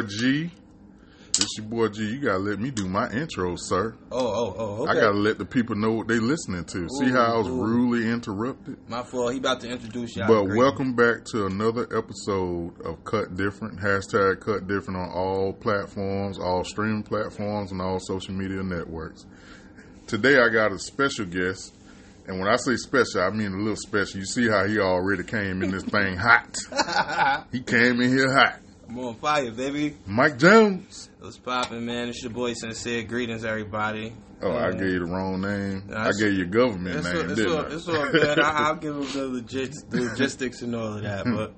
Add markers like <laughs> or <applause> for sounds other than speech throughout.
boy G. It's your boy G. You gotta let me do my intro, sir. Oh, oh, oh. Okay. I gotta let the people know what they listening to. See how I was Ooh, ooh. rudely interrupted? My fault. He about to introduce y'all. But welcome back to another episode of Cut Different. Hashtag Cut Different on all platforms, all streaming platforms, and all social media networks. Today I got a special guest. And when I say special, I mean a little special. You see how he already came in this thing hot. <laughs> He came in here hot. I'm on fire, baby. Mike Jones. What's popping, man? It's your boy Sincere. Greetings, everybody. Oh, I gave you the wrong name. Nah, I gave you government It's, name, all, it's, all, I? it's all good. <laughs> I, I'll give him the, legit, the logistics and all of that. Hmm. But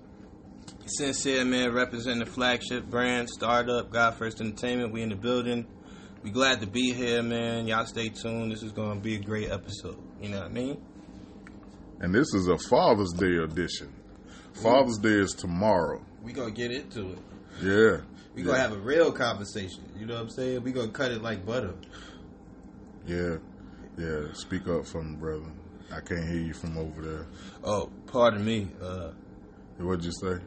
sincere, man, representing the flagship brand, startup, God First Entertainment. We in the building. We glad to be here, man. Y'all stay tuned. This is going to be a great episode. You know what I mean? and this is a Father's Day edition. Father's Day is tomorrow. We to get into it. Yeah. We yeah. to have a real conversation. You know what I'm saying? We to cut it like butter. Yeah. Yeah. Speak up for me, brother. I can't hear you from over there. Oh, pardon me. Uh, What'd you say?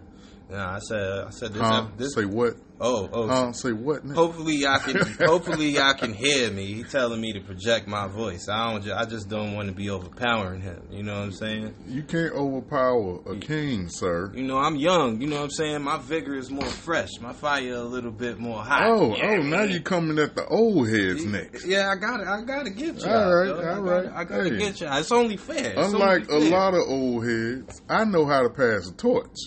Nah, I said, I said this. Huh? this Say what? oh, oh, Huh? Say what? now? Hopefully y'all can <laughs> hopefully y'all can hear me. He telling me to project my voice. I don't. I just don't want to be overpowering him. You know what I'm saying? You can't overpower a king, sir. You know I'm young. You know what I'm saying? My vigor is more fresh. My fire a little bit more hot. Oh, You know oh, I now you coming at the old heads next. Yeah, I got to I got to get you. All right, I all right. I got to Hey. get you. It's only fair. It's Unlike a only fair. lot of old heads, I know how to pass a torch.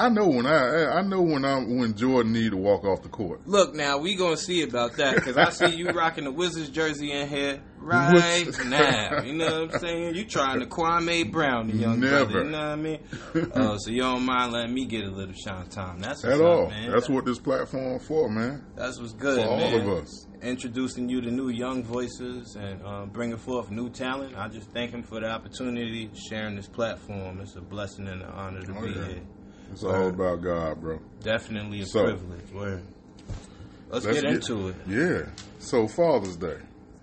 I know when I I know when I'm when Jordan need to walk off the court. Look now, we gonna see about that because I see you rocking the Wizards jersey in here right now. You know what I'm saying? You trying to Kwame Brown, the young Never. brother. You know what I mean? Uh, <laughs> so you don't mind letting me get a little shine time? That's what's At up, all. man. That's what this platform for, man. That's what's good, For all man. of us. Introducing you to new young voices and uh, bringing forth new talent. I just thank him for the opportunity, sharing this platform. It's a blessing and an honor to Oh, be yeah. here. It's all about God, bro. Definitely a So- privilege. Word. Let's, Let's get, into it. Yeah. So Father's Day.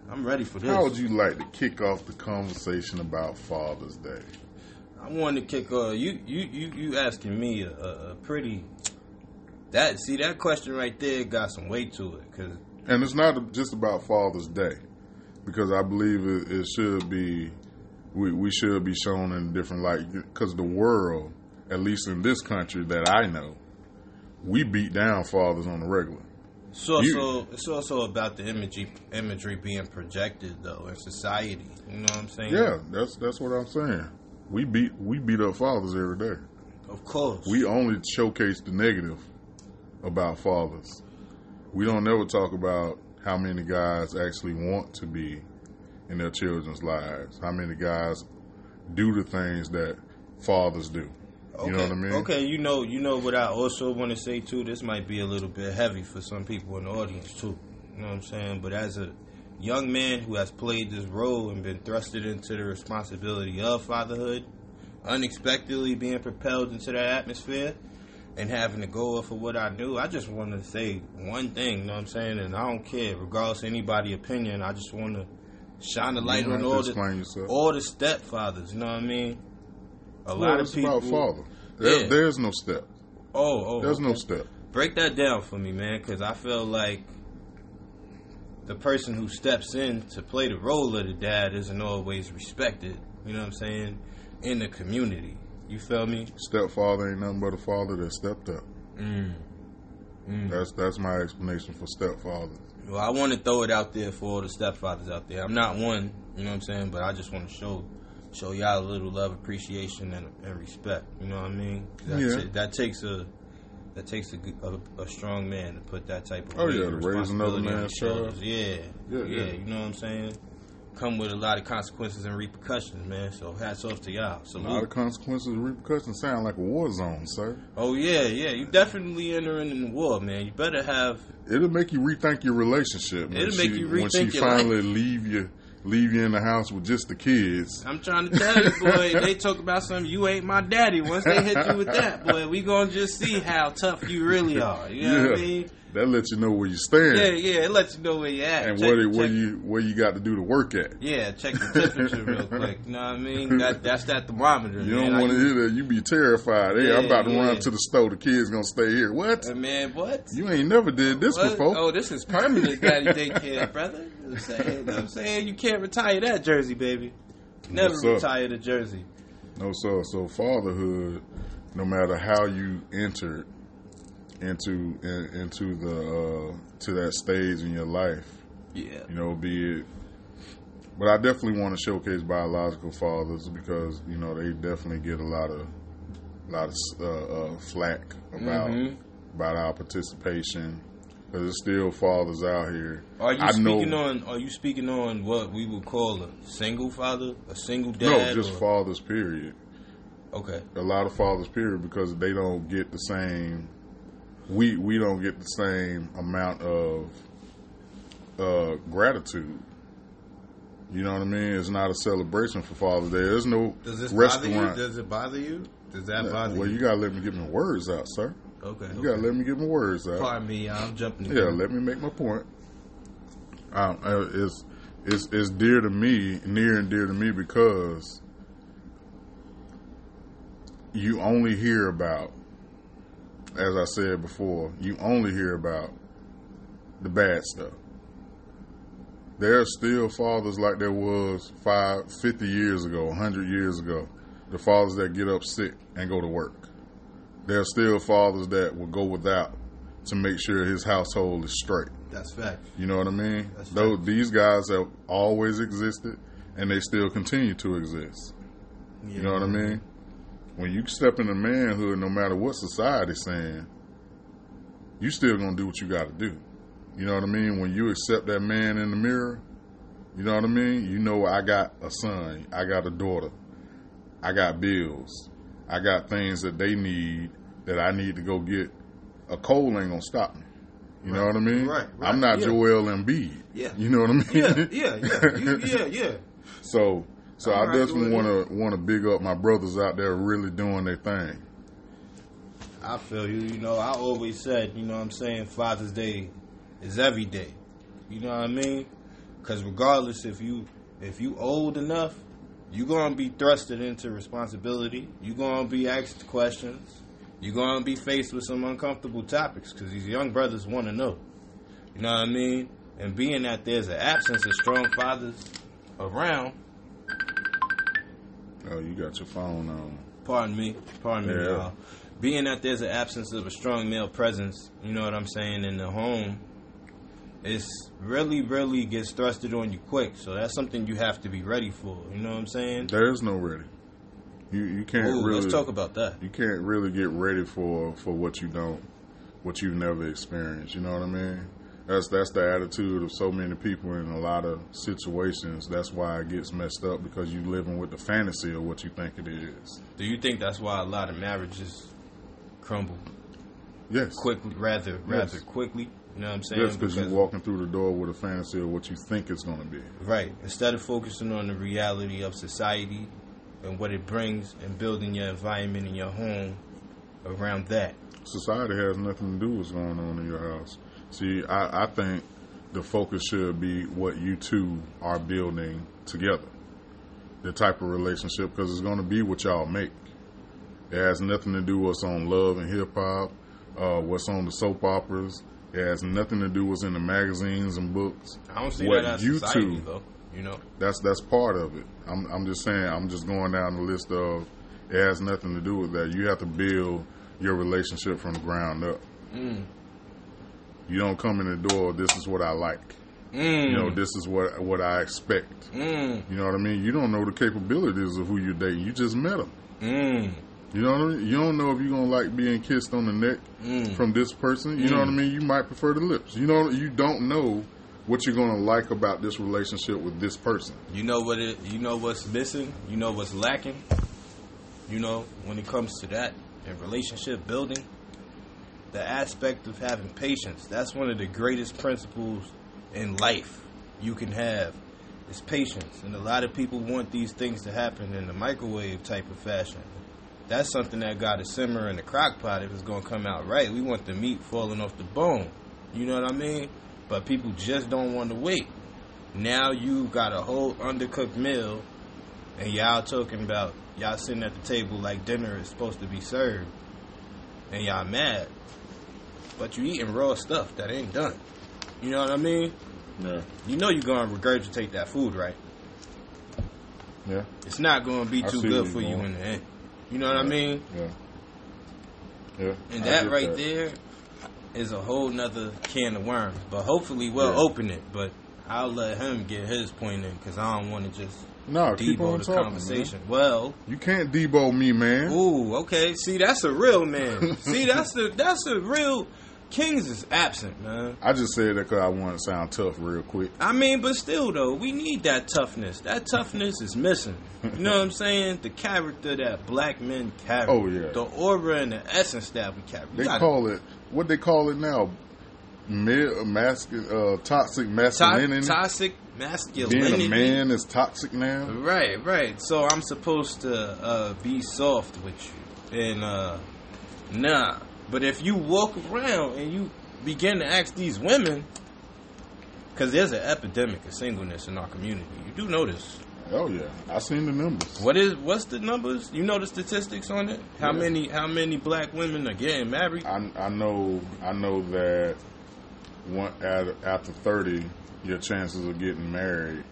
I'm ready for this. How would you like to kick off the conversation about Father's Day? I wanted to kick off. You you you you asking me a, a, a pretty that see that question right there got some weight to it because And it's not just about Father's Day, because I believe it, it should be, we, we should be shown in a different light, because the world, at least in this country that I know, we beat down fathers on the regular. So, You- it's also about the imagery imagery being projected though in society. You know what I'm saying? Yeah, that's that's what I'm saying. We beat we beat up fathers every day. of course. We only showcase the negative about fathers. We don't ever talk about how many guys actually want to be in their children's lives. How many guys do the things that fathers do. You know what I mean? Okay, you know, you know what I also want to say too. This might be a little bit heavy for some people in the audience too. You know what I'm saying? But as a young man who has played this role and been thrusted into the responsibility of fatherhood, unexpectedly being propelled into that atmosphere, and having to go off of what I knew, I just want to say one thing. You know what I'm saying? And I don't care, regardless of anybody's opinion. I just want to shine the light on all the yourself. all the stepfathers. You know what I mean? A Well, lot of people. about father. There, Yeah. There's no step. Oh, oh, There's no step. Break that down for me, man, because I feel like the person who steps in to play the role of the dad isn't always respected. You know what I'm saying? In the community, you feel me? Stepfather ain't nothing but a father that stepped up. Mm. Mm. That's that's my explanation for stepfather. Well, I want to throw it out there for all the stepfathers out there. I'm not one, you know what I'm saying, but I just want to show show y'all a little love, appreciation, and, and respect. You know what I mean? That, Yeah. ta- that takes a that takes a, a, a strong man to put that type of Oh, yeah, to raise another man's child. Yeah, Yeah, yeah, yeah. You know what I'm saying? Come with a lot of consequences and repercussions, man. So hats off to y'all. So A lot of consequences and repercussions sound like a war zone, sir. Oh yeah, yeah. You definitely entering in the war, man. You better have It'll make you rethink your relationship. It'll make she- you when she rethink your finally leave you leave you in the house with just the kids. I'm trying to tell you, boy. <laughs> they talk about something. You ain't my daddy. Once they hit you with that, boy, we gonna just see how tough you really are. You know what I mean? That lets you know where you stand. Yeah, yeah, it lets you know where you're at. and Check- what it, where you where you got to do the work at. Yeah, check the temperature real <laughs> quick. You know what I mean? That that's that thermometer. You man. don't want to hear that. You be terrified. Hey, I'm about to yeah. run to the store. The kids gonna stay here. What? Uh, man, what? You ain't never did this What? before. Oh, this is permanent daddy daycare, brother. You know what I'm saying, You I'm saying you can't retire that jersey, baby. Never up? retire the jersey. No, sir. so fatherhood, no matter how you entered into in, into the uh, to that stage in your life, Yeah, you know, be it. But I definitely want to showcase biological fathers because you know they definitely get a lot of a lot of uh, uh, flack about Mhm. about our participation because there's still fathers out here. Are you I know- speaking on? Are you speaking on what we would call a single father, a single dad? No, just or- fathers. Period. Okay, a lot of fathers period because they don't get the same we we don't get the same amount of uh gratitude you know what i mean it's not a celebration for father's day there's no does this restaurant bother you? Does it bother you? Does that bother well you? you gotta let me get my words out sir okay, you okay. gotta let me get my words out Pardon me, I'm jumping. yeah let me make my point um, it's it's it's dear to me near and dear to me because you only hear about as I said before, you only hear about the bad stuff. There are still fathers like there was five, 50 years ago, 100 years ago. The fathers that get up sick and go to work. There are still fathers that will go without to make sure his household is straight. That's fact. You know what I mean? That's Those, right. these guys have always existed and they still continue to exist. You know what I mean? When you step into manhood, no matter what society's saying, you still gonna do what you gotta do. You know what I mean? When you accept that man in the mirror, you know what I mean? You know I got a son, I got a daughter, I got bills, I got things that they need that I need to go get. A cold ain't gonna stop me. You know what I mean? Right, right, I'm not yeah. Joel Embiid. Yeah. You know what I mean? Yeah, yeah, yeah, you, yeah, yeah. <laughs> So, so I'm I right definitely want to want to big up my brothers out there really doing their thing. I feel you. You know, I always said, you know what I'm saying, Father's Day is every day. You know what I mean? Because regardless if you if you old enough, you're gonna be thrusted into responsibility. You're gonna be asked questions. You're gonna be faced with some uncomfortable topics because these young brothers want to know. You know what I mean? And being that there's an absence of strong fathers around, Oh, you got your phone on. pardon me, pardon me, Yeah. y'all. Being that there's an absence of a strong male presence, you know what I'm saying, in the home, it's really, really gets thrusted on you quick. So that's something you have to be ready for. You know what I'm saying? There's no ready. You you can't Ooh, really let's talk about that. you can't really get ready for for what you don't what you've never experienced. You know what I mean? That's that's the attitude of so many people in a lot of situations. That's why it gets messed up because you're living with the fantasy of what you think it is. Do you think that's why a lot of marriages crumble Yes. quickly, rather, rather Yes. quickly? You know what I'm saying? Yes, because you're walking through the door with a fantasy of what you think it's going to be. Right. Instead of focusing on the reality of society and what it brings and building your environment and your home around that. Society has nothing to do with what's going on in your house. See, I, I think the focus should be what you two are building together. The type of relationship, because it's going to be what y'all make. It has nothing to do with what's on love and hip hop, uh, what's on the soap operas. It has nothing to do with what's in the magazines and books. I don't see What that as you society two- though. You know? That's that's part of it. I'm I'm just saying. I'm just going down the list of. It has nothing to do with that. You have to build your relationship from the ground up. Mm. You don't come in the door. This is what I like. Mm. You know, this is what what I expect. Mm. You know what I mean? You don't know the capabilities of who you're dating. You just met them. Mm. You know what I mean? You don't know if you're gonna like being kissed on the neck Mm. from this person. You know what I mean? You might prefer the lips. You know, you don't know what you're gonna like about this relationship with this person. You know what it you know what's missing? You know what's lacking? You know, when it comes to that and relationship building, the aspect of having patience. That's one of the greatest principles in life you can have is patience. And a lot of people want these things to happen in the microwave type of fashion. That's something that got to simmer in the crock pot if it's going to come out right. We want the meat falling off the bone. You know what I mean? But people just don't want to wait. Now you got a whole undercooked meal, and y'all talking about y'all sitting at the table like dinner is supposed to be served, and y'all mad, but you eating raw stuff that ain't done. You know what I mean? Yeah. You know you're gonna regurgitate that food, right? Yeah. It's not gonna be too good for going. in the end. You know what I mean? Yeah. Yeah. And I that right that. there is a whole nother can of worms. But hopefully we'll Yeah. open it. But I'll let him get his point in because I don't want to just No, keep Deebo on the talking, conversation. Well. You can't Deebo me, man. ooh, okay. See, that's a real man. <laughs> See, that's the that's the real. Kings is absent, man. I just said that because I want to sound tough real quick. I mean, but still though, we need that toughness. That toughness is missing. You know what I'm saying? The character that black men carry. Oh, yeah. The aura and the essence that we carry. We They gotta- call it what they call it now, mid, mascu- uh, toxic to- masculinity. toxic Being a man is toxic now. Right, right. So I'm supposed to uh, be soft with you, and uh, nah. But if you walk around and you begin to ask these women, because there's an epidemic of singleness in our community, you do notice. Oh yeah, I seen the numbers. What is what's the numbers? You know the statistics on it? How Yeah. many how many black women are getting married? I, I know I know that one after thirty, your chances of getting married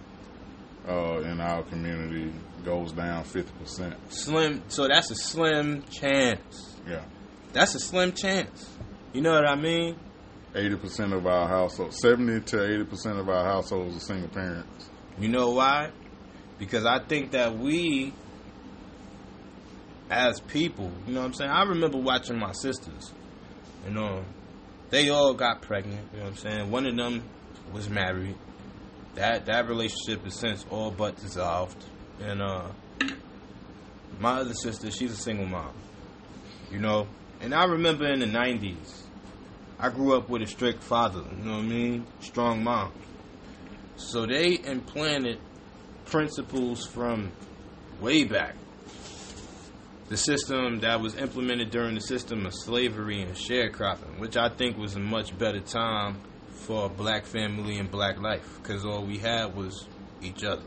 uh, in our community goes down fifty percent. Slim. So that's a slim chance. Yeah, That's a slim chance. You know what I mean? eighty percent of our households, seventy to eighty percent of our households are single parents. You know why? Because I think that we, as people, you know what I'm saying? I remember watching my sisters, you know, they all got pregnant, you know what I'm saying? One of them was married. That that relationship is since all but dissolved. And uh my other sister, she's a single mom. You know? And I remember in the nineties, I grew up with a strict father, you know what I mean? Strong mom. So they implanted principles from way back. The system that was implemented during the system of slavery and sharecropping, which I think was a much better time for a black family and black life, because all we had was each other.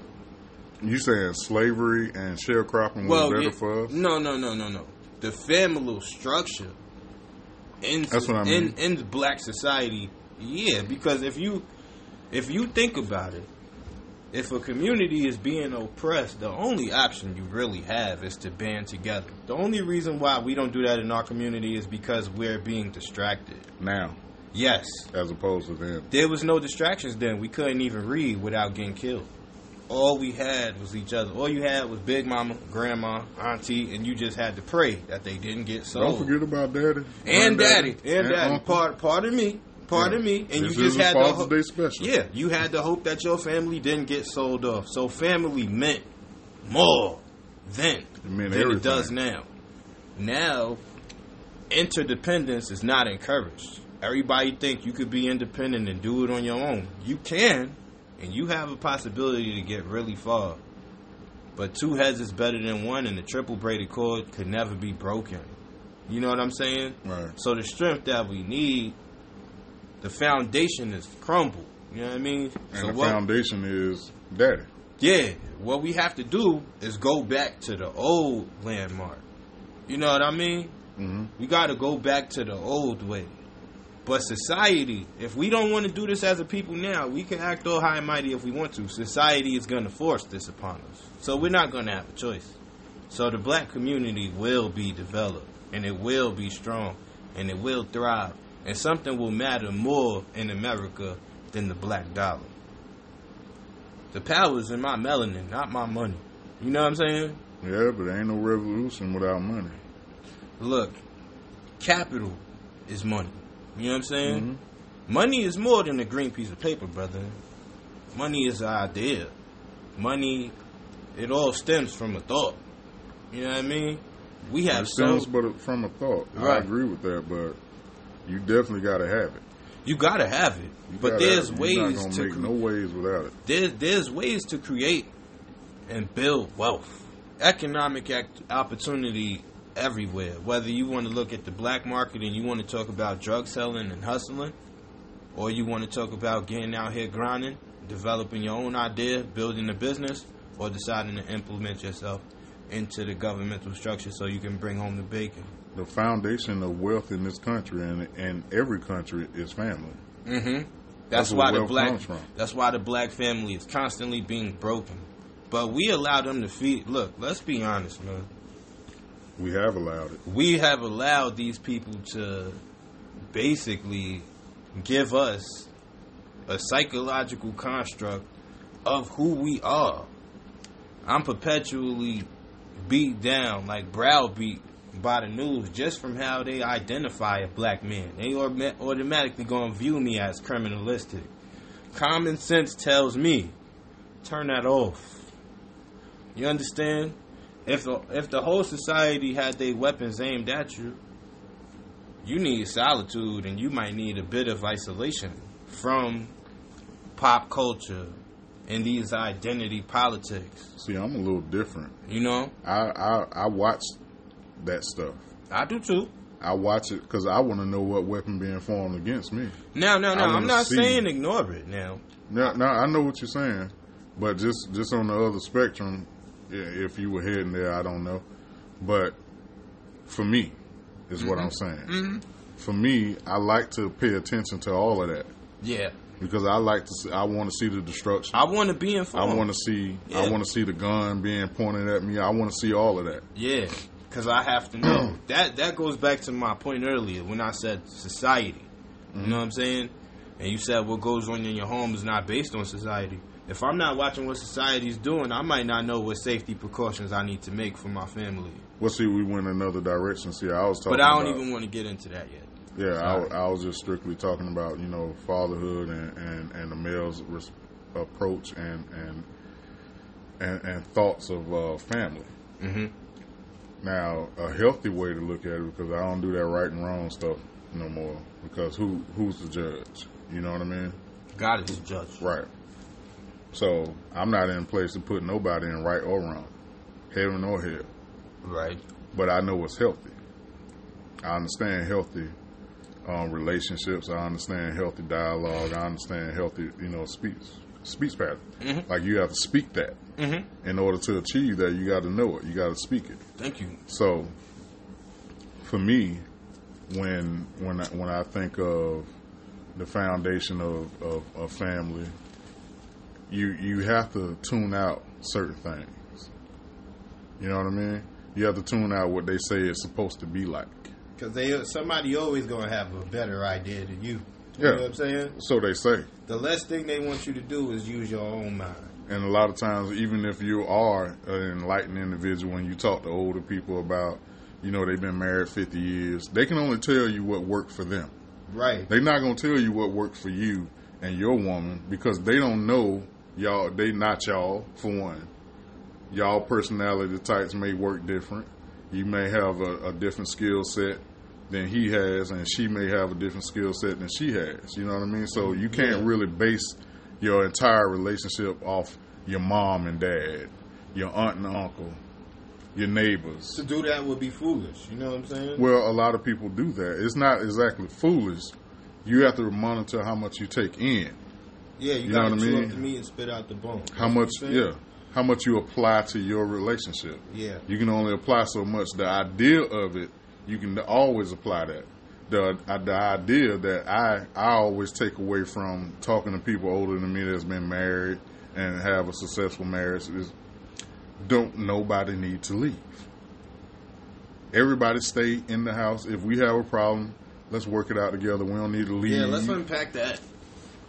You saying slavery and sharecropping was Well, better yeah, for us? no, no, no, no, no. The family structure in That's what I mean. in in black society, yeah. Because if you if you think about it, if a community is being oppressed, the only option you really have is to band together. The only reason why we don't do that in our community is because we're being distracted. Now, Yes, as opposed to then. there was no distractions then. We couldn't even read without getting killed. All we had was each other. All you had was Big Mama, Grandma, Auntie, and you just had to pray that they didn't get sold. Don't forget about daddy and daddy, and, daddy. uncle. Part, pardon me, pardon Yeah. me. And This you just had to hope. Special. Yeah, you had to hope that your family didn't get sold off. So family meant more then It meant than it does now. Now, interdependence is not encouraged. Everybody think you could be independent and do it on your own. You can, and you have a possibility to get really far. But two heads is better than one, and the triple braided cord could never be broken. You know what I'm saying? Right. So the strength that we need, the foundation is crumbled. You know what I mean? And so the what? foundation is daddy. Yeah, what we have to do is go back to the old landmark. You know what I mean? hmm We got to go back to the old way. But society, if we don't want to do this as a people now, we can act all high and mighty if we want to. Society is going to force this upon us. So we're not going to have a choice. So the black community will be developed, and it will be strong, and it will thrive. And something will matter more in America than the black dollar. The power is in my melanin, not my money. You know what I'm saying? Yeah, but there ain't no revolution without money. Look, capital is money. You know what I'm saying? Mhm. Money is more than a green piece of paper, brother. Money is an idea. Money, it all stems from a thought. You know what I mean? We have It so stems but from a thought. I agree with that, but you definitely got to have it. you gotta have it, You but there's it. Ways to make cre- no ways without it. there's there's ways to create and build wealth, economic act- opportunity everywhere. Whether you want to look at the black market and you want to talk about drug selling and hustling, or you want to talk about getting out here grinding, developing your own idea, building a business, or deciding to implement yourself into the governmental structure so you can bring home the bacon. The foundation of wealth in this country and and every country is family. Mm-hmm. That's, That's why the black that's why the black family is constantly being broken. But we allow them to feed. Look, let's be honest, man. We have allowed it. We have allowed these people to basically give us a psychological construct of who we are. I'm perpetually beat down, like browbeat by the news just from how they identify a black man. They automatically going to view me as criminalistic. Common sense tells me, turn that off. You understand? If the, if the whole society had their weapons aimed at you, you need solitude and you might need a bit of isolation from pop culture and these identity politics. See, I'm a little different. You know, I I, I watch that stuff. I do too. I watch it because I want to know what weapon being formed against me. No, no, no. I'm not see. saying ignore it now. Now, I know what you're saying, but just just on the other spectrum, if you were heading there, I don't know. But for me, is what I'm saying. Mm-hmm. For me, I like to pay attention to all of that Yeah, because I like to. See, I want to see the destruction. I want to be informed. I want to see. I want to see the gun being pointed at me. I want to see all of that. Yeah, because I have to know. <clears throat> that that goes back to my point earlier when I said society. You know what I'm saying? And you said what goes on in your home is not based on society. If I'm not watching what society's doing, I might not know what safety precautions I need to make for my family. Well, see, we went another direction. See, I was talking. But I don't about, even want to get into that yet. Yeah, I, I was just strictly talking about you know fatherhood and and, and the male's res- approach and and and, and thoughts of uh, family. Mm-hmm. Now, a healthy way to look at it because I don't do that right and wrong stuff no more. Because who who's the judge? You know what I mean? God is the judge. Right. So I'm not in place to put nobody in right or wrong, heaven or hell. Right. But I know what's healthy. I understand healthy um, relationships. I understand healthy dialogue. I understand healthy, you know, speech speech pattern. Mhm. Like you have to speak that. Mm-hmm. In order to achieve that, you got to know it. You got to speak it. Thank you. So, for me, when when I, when I think of the foundation of, of, of family, you you have to tune out certain things. You know what I mean? You have to tune out what they say it's supposed to be like. Because they somebody always gonna have a better idea than you. You Yeah. know what I'm saying? So they say. The last thing they want you to do is use your own mind. And a lot of times, even if you are an enlightened individual, when you talk to older people about, you know, they've been married 50 years, they can only tell you what worked for them. Right. They're not gonna tell you what worked for you and your woman because they don't know y'all. They not y'all for one. Y'all personality types may work different. You may have a, a different skill set than he has, and she may have a different skill set than she has. You know what I mean? So you can't Yeah. really base your entire relationship off your mom and dad, your aunt and uncle, your neighbors. To do that would be foolish. You know what I'm saying? Well, a lot of people do that. It's not exactly foolish. You have to monitor how much you take in, yeah, you, you know what I chew mean? up the meat and spit out the bone. how much, what I'm saying? yeah, how much you apply to your relationship. Yeah. You can only apply so much. The idea of it, you can always apply that. The uh, the idea that I I always take away from talking to people older than me that's been married and have a successful marriage is don't nobody need to leave. Everybody stay in the house. If we have a problem, let's work it out together. We don't need to leave. Yeah, let's unpack that.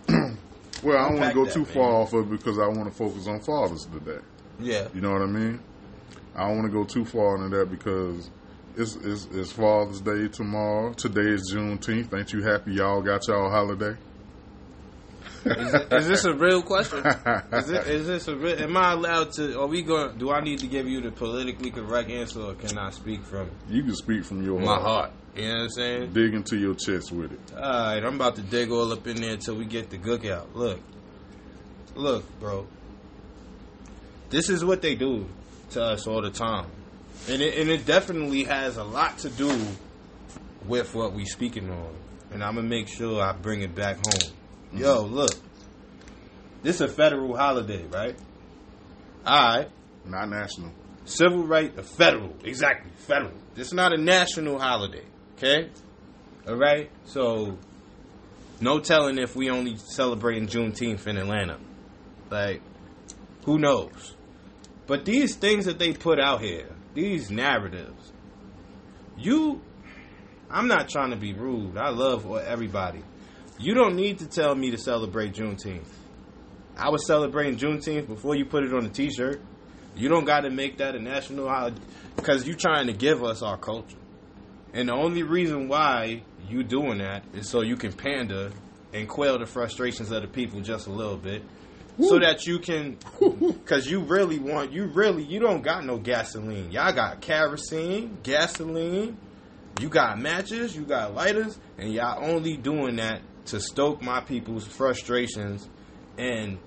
<clears throat> well, I don't want to go too man. far off of it because I want to focus on fathers today. Yeah. You know what I mean? I don't want to go too far into that because it's, it's, it's Father's Day tomorrow. Today is Juneteenth. Ain't you happy y'all got y'all holiday? Is, it, is this a real question? Is, it, <laughs> is this a real? Am I allowed to? Are we going? Do I need to give you the politically correct answer, or can I speak from You can speak from your my heart. heart? You know what I'm saying? Dig into your chest with it. All right, I'm about to dig all up in there until we get the gook out. Look, look, bro. This is what they do to us all the time, and it, and it definitely has a lot to do with what we speaking on. And I'm gonna make sure I bring it back home. Mm-hmm. Yo, look, this is a federal holiday, right? All right, Not national. civil right, a federal, exactly, federal. This is not a national holiday, okay? All right, so no telling if we only celebrating Juneteenth in Atlanta. Like, who knows? But these things that they put out here, these narratives, you, I'm not trying to be rude. I love everybody. You don't need to tell me to celebrate Juneteenth. I was celebrating Juneteenth before you put it on a T-shirt. You don't got to make that a national holiday because you're trying to give us our culture. And the only reason why you doing that is so you can pander and quell the frustrations of the people just a little bit, so that you can, <laughs> because you really want, you really, you don't got no gasoline. Y'all got kerosene, gasoline, you got matches, you got lighters, and y'all only doing that to stoke my people's frustrations and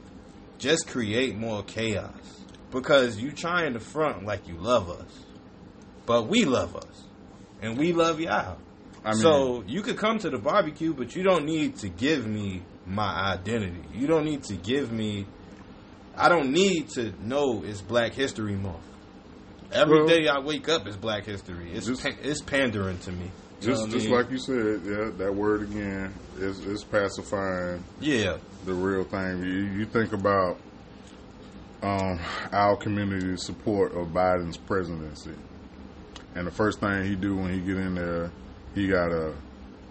just create more chaos. Because you trying to front like you love us, but we love us, and we love y'all. I mean, so you could come to the barbecue, but you don't need to give me my identity. You don't need to give me. I don't need to know it's Black History Month. Every day Well- I wake up is Black History. It's Just- it's pandering to me. You just I just mean? like you said, yeah, that word again is is pacifying yeah, the real thing. You, you think about um, our community's support of Biden's presidency, and the first thing he do when he get in there, he got a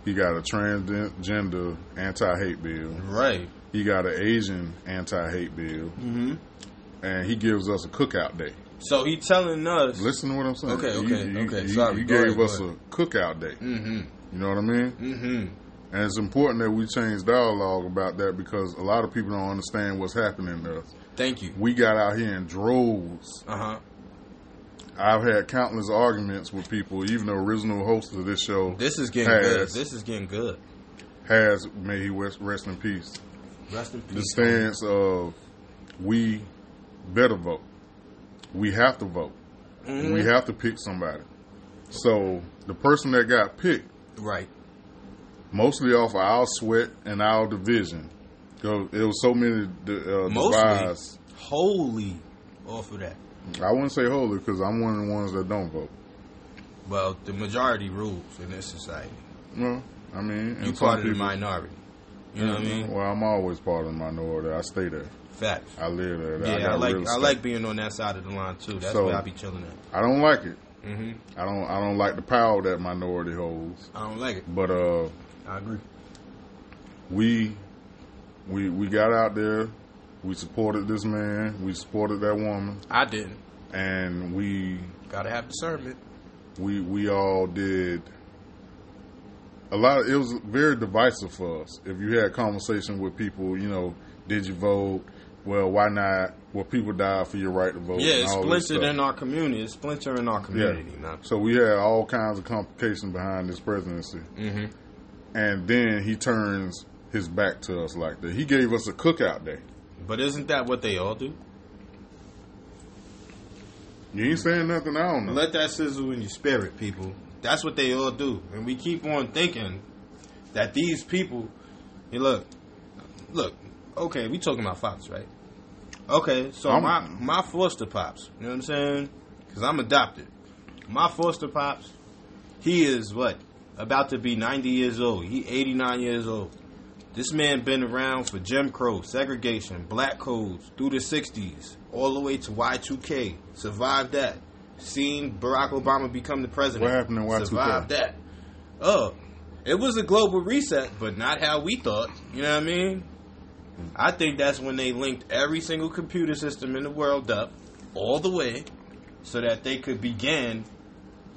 he got a transgender anti hate bill. right. He got an Asian anti hate bill, Mm-hmm. and he gives us a cookout day. So he telling us. Listen to what I'm saying. Okay, okay, he, okay. He, Sorry, he go gave ahead, us a cookout day. Mm-hmm. You know what I mean? Mm-hmm. And it's important that we change dialogue about that because a lot of people don't understand what's happening to us. Thank you. We got out here in droves. Uh huh. I've had countless arguments with people, even the original host of this show This is getting good. has, This is getting good. has may he rest, rest in peace. Rest in peace. The stance of we better vote. We have to vote. Mhm. We have to pick somebody. So the person that got picked, Right. mostly off of our sweat and our division, it was so many uh, Mostly. divides. Wholly off of that. I wouldn't say holy because I'm one of the ones that don't vote. Well, the majority rules in this society. Well, I mean, You part of the minority. You know what I mean? Well, I'm always part of the minority. I stay there. Facts. I live there. I, Yeah, got I, like I like being on that side of the line too. That's So- where I be chilling at. I don't like it. hmm I don't. I don't like the power that minority holds. I don't like it. But uh, I agree. we we we got out there. We supported this man. We supported that woman, I didn't. and we Gotta have discernment. we we all did a lot. Of, it was very divisive for us. If you had a conversation with people, you know, did you vote? Well, why not? Well, people died for your right to vote. Yeah, it's splintered in our community. It's splintered in our community, man. So we had all kinds of complications behind this presidency, hmm and then he turns his back to us like that. He gave us a cookout day. But isn't that what they all do? You ain't saying nothing. I don't know. Let that sizzle in your spirit, people. That's what they all do. And we keep on thinking that these people, hey, look, look, okay, we talking about pops, right? Okay, so I'm- my my foster pops, you know what I'm saying? Because I'm adopted. My foster pops, he is what about to be 90 years old. He 89 years old. This man been around for Jim Crow, segregation, black codes through the 60s, all the way to Y2K. Survived that. Seen Barack Obama become the president. What happened in Y2K? Survived that. Oh, it was a global reset, but not how we thought. You know what I mean? I think that's when they linked every single computer system in the world up all the way so that they could begin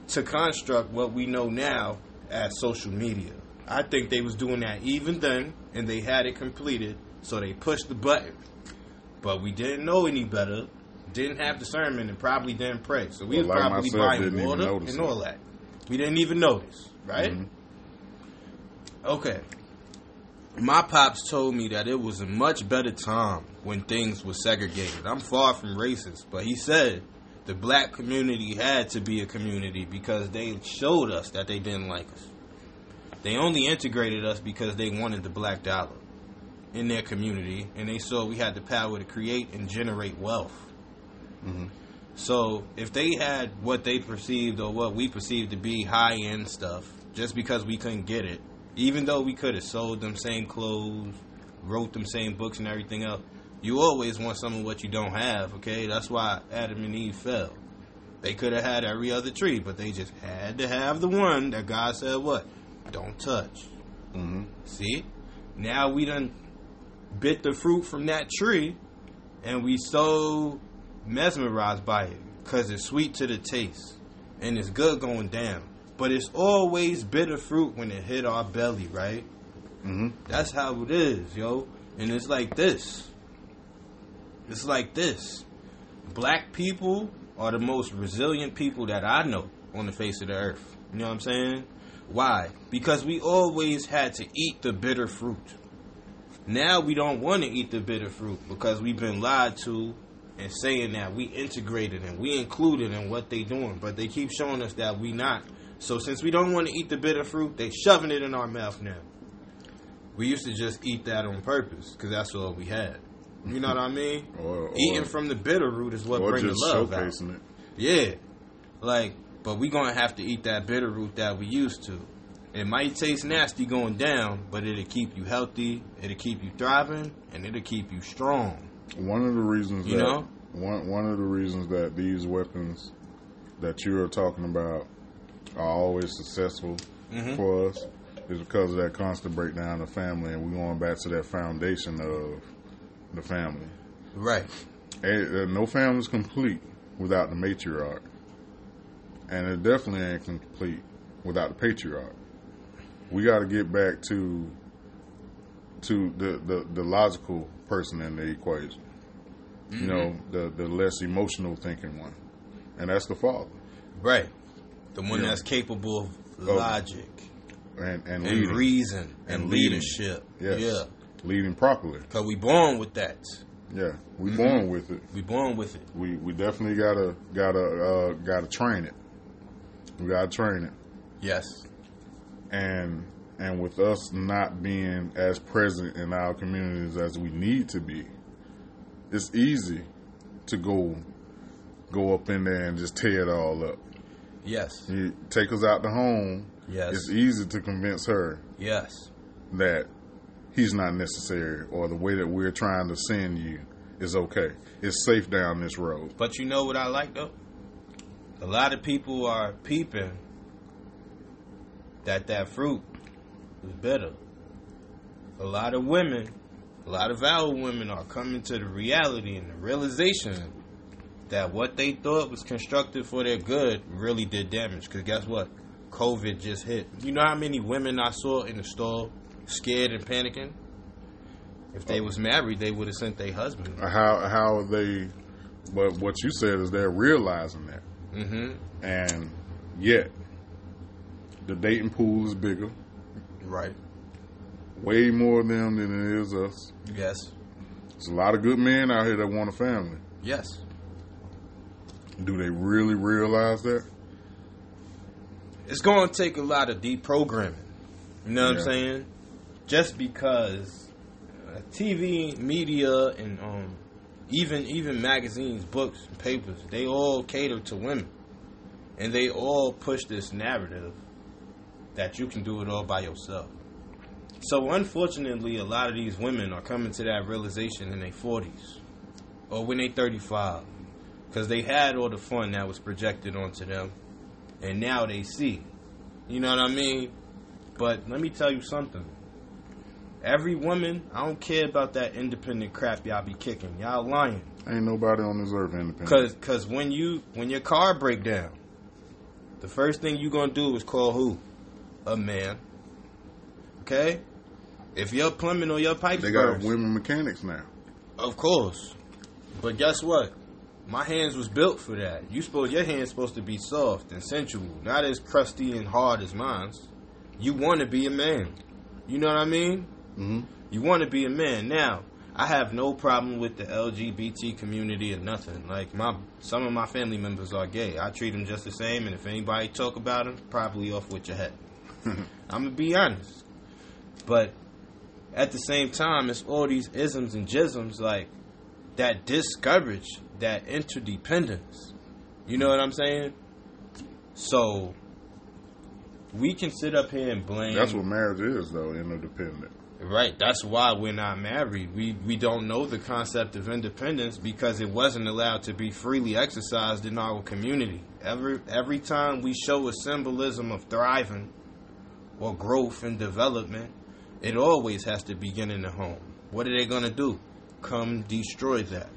to construct what we know now as social media. I think they was doing that even then and they had it completed so they pushed the button. But we didn't know any better, didn't have discernment and probably didn't pray. So we Well, was like probably buying water and all that. We didn't even notice, right? Mhm. Okay. My pops told me that it was a much better time when things were segregated. I'm far from racist, but he said the black community had to be a community because they showed us that they didn't like us. They only integrated us because they wanted the black dollar. in their community, and they saw we had the power to create and generate wealth. Mhm. So if they had what they perceived or what we perceived to be high end stuff, just because we couldn't get it, even though we could have sold them same clothes, wrote them same books and everything else, you always want some of what you don't have. Okay, that's why Adam and Eve fell. They could have had every other tree, but they just had to have the one that God said what don't touch. hmm See, now we done bit the fruit from that tree, and we so mesmerized by it because it's sweet to the taste and it's good going down. But it's always bitter fruit when it hit our belly, right? hmm That's how it is, yo. And it's like this. It's like this. Black people are the most resilient people that I know on the face of the earth. You know what I'm saying? Why? Because we always had to eat the bitter fruit. Now we don't want to eat the bitter fruit because we've been lied to and saying that we integrated and we included in what they doing, but they keep showing us that we not. So since we don't want to eat the bitter fruit, they shoving it in our mouth now. We used to just eat that on purpose because that's all we had. You know what I mean? <laughs> Or, or, Eating from the bitter root is what brings the love out. it. Yeah. Like, but we're gonna have to eat that bitter root that we used to. It might taste nasty going down, but it'll keep you healthy, it'll keep you thriving, and it'll keep you strong. One of the reasons You that know? one one of the reasons that these weapons that you're talking about are always successful Mhm. for us is because of that constant breakdown of family, and we're going back to that foundation of the family. Right. And, uh, no family's complete without the matriarch, and it definitely ain't complete without the patriarch. We got to get back to to the, the, the logical person in the equation. You know, the the less emotional thinking one, and that's the father. Right. The one Yeah. that's capable of Oh. logic And and, and reason and, And leadership. Yes. Yeah. leading properly. Cause we born with that. Yeah, we Mhm. born with it. We born with it. We we definitely gotta gotta uh, gotta train it. We gotta train it. Yes. and and with us not being as present in our communities as we need to be, it's easy to go go up in there and just tear it all up. Yes. You take us out the home. Yes. It's easy to convince her Yes. that he's not necessary or the way that we're trying to send you is okay. It's safe down this road. But you know what I like though? A lot of people are peeping that that fruit is bitter. A lot of women, a lot of our women are coming to the reality and the realization that what they thought was constructed for their good really did damage. Because guess what? COVID just hit. You know how many women I saw in the store scared and panicking? If they was married, they would have sent their husband. How how they? But what you said is they're realizing that, Mm-hmm. and yet the dating pool is bigger. Right. way more of them than it is us. Yes. There's a lot of good men out here that want a family. Yes. Do they really realize that? It's going to take a lot of deprogramming. You know what Yeah. I'm saying? Just because uh, TV, media, and um, even even magazines, books, papers, they all cater to women, and they all push this narrative that you can do it all by yourself. So unfortunately, a lot of these women are coming to that realization in their 40s or when they 35 because they had all the fun that was projected onto them and now they see. You know what I mean? But let me tell you something. Every woman, I don't care about that independent crap y'all be kicking. Y'all lying. Ain't nobody on this earth independent. Cause, cause when you when your car break down, the first thing you gonna do is call who? A man. Okay? If your plumbing or your pipes they got burst, women mechanics now. of course. But guess what? My hands was built for that. You supposed your hands supposed to be soft and sensual, not as crusty and hard as mine's. You want to be a man. You know what I mean? Hmm You want to be a man. Now, I have no problem with the LGBT community or nothing. Like my some of my family members are gay. I treat them just the same, and if anybody talk about them, probably off with your head. <laughs> I'm gonna be honest. But at the same time, it's all these isms and jisms like that discourage that interdependence. You know what I'm saying? So we can sit up here and blame. That's what marriage is, though, interdependent. Right. That's why we're not married. We we don't know the concept of independence because it wasn't allowed to be freely exercised in our community. Every every time we show a symbolism of thriving or growth and development, it always has to begin in the home. What are they gonna do? Come destroy that.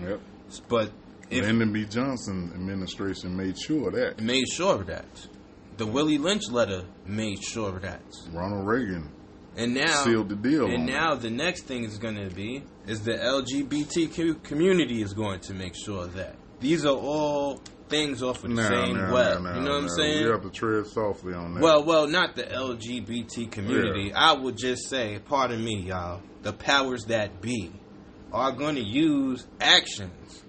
Yep. But if Lyndon B. Johnson administration made sure of that. made sure of that. The Willie Lynch letter made sure of that. Ronald Reagan And now sealed the deal. And now the next thing is going to be is the LGBTQ community is going to make sure that these are all things off of the same now, web. you know what I'm saying? You have to tread softly on that. Well, well, not the LGBT community. I would just say, pardon me, y'all, the powers that be are going to use actions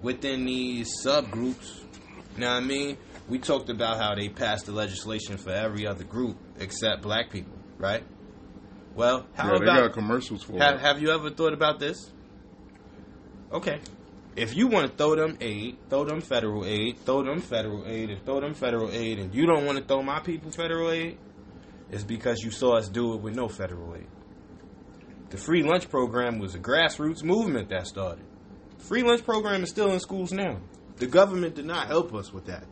within these subgroups. You know what I mean? We talked about how they passed the legislation for every other group except black people, right? Well, how yeah, they about got commercials for have, have you ever thought about this? Okay. If you want to throw them aid, throw them federal aid, throw them federal aid, and throw them federal aid, and you don't want to throw my people federal aid, it's because you saw us do it with no federal aid. The free lunch program was a grassroots movement that started. The free lunch program is still in schools now. The government did not help us with that.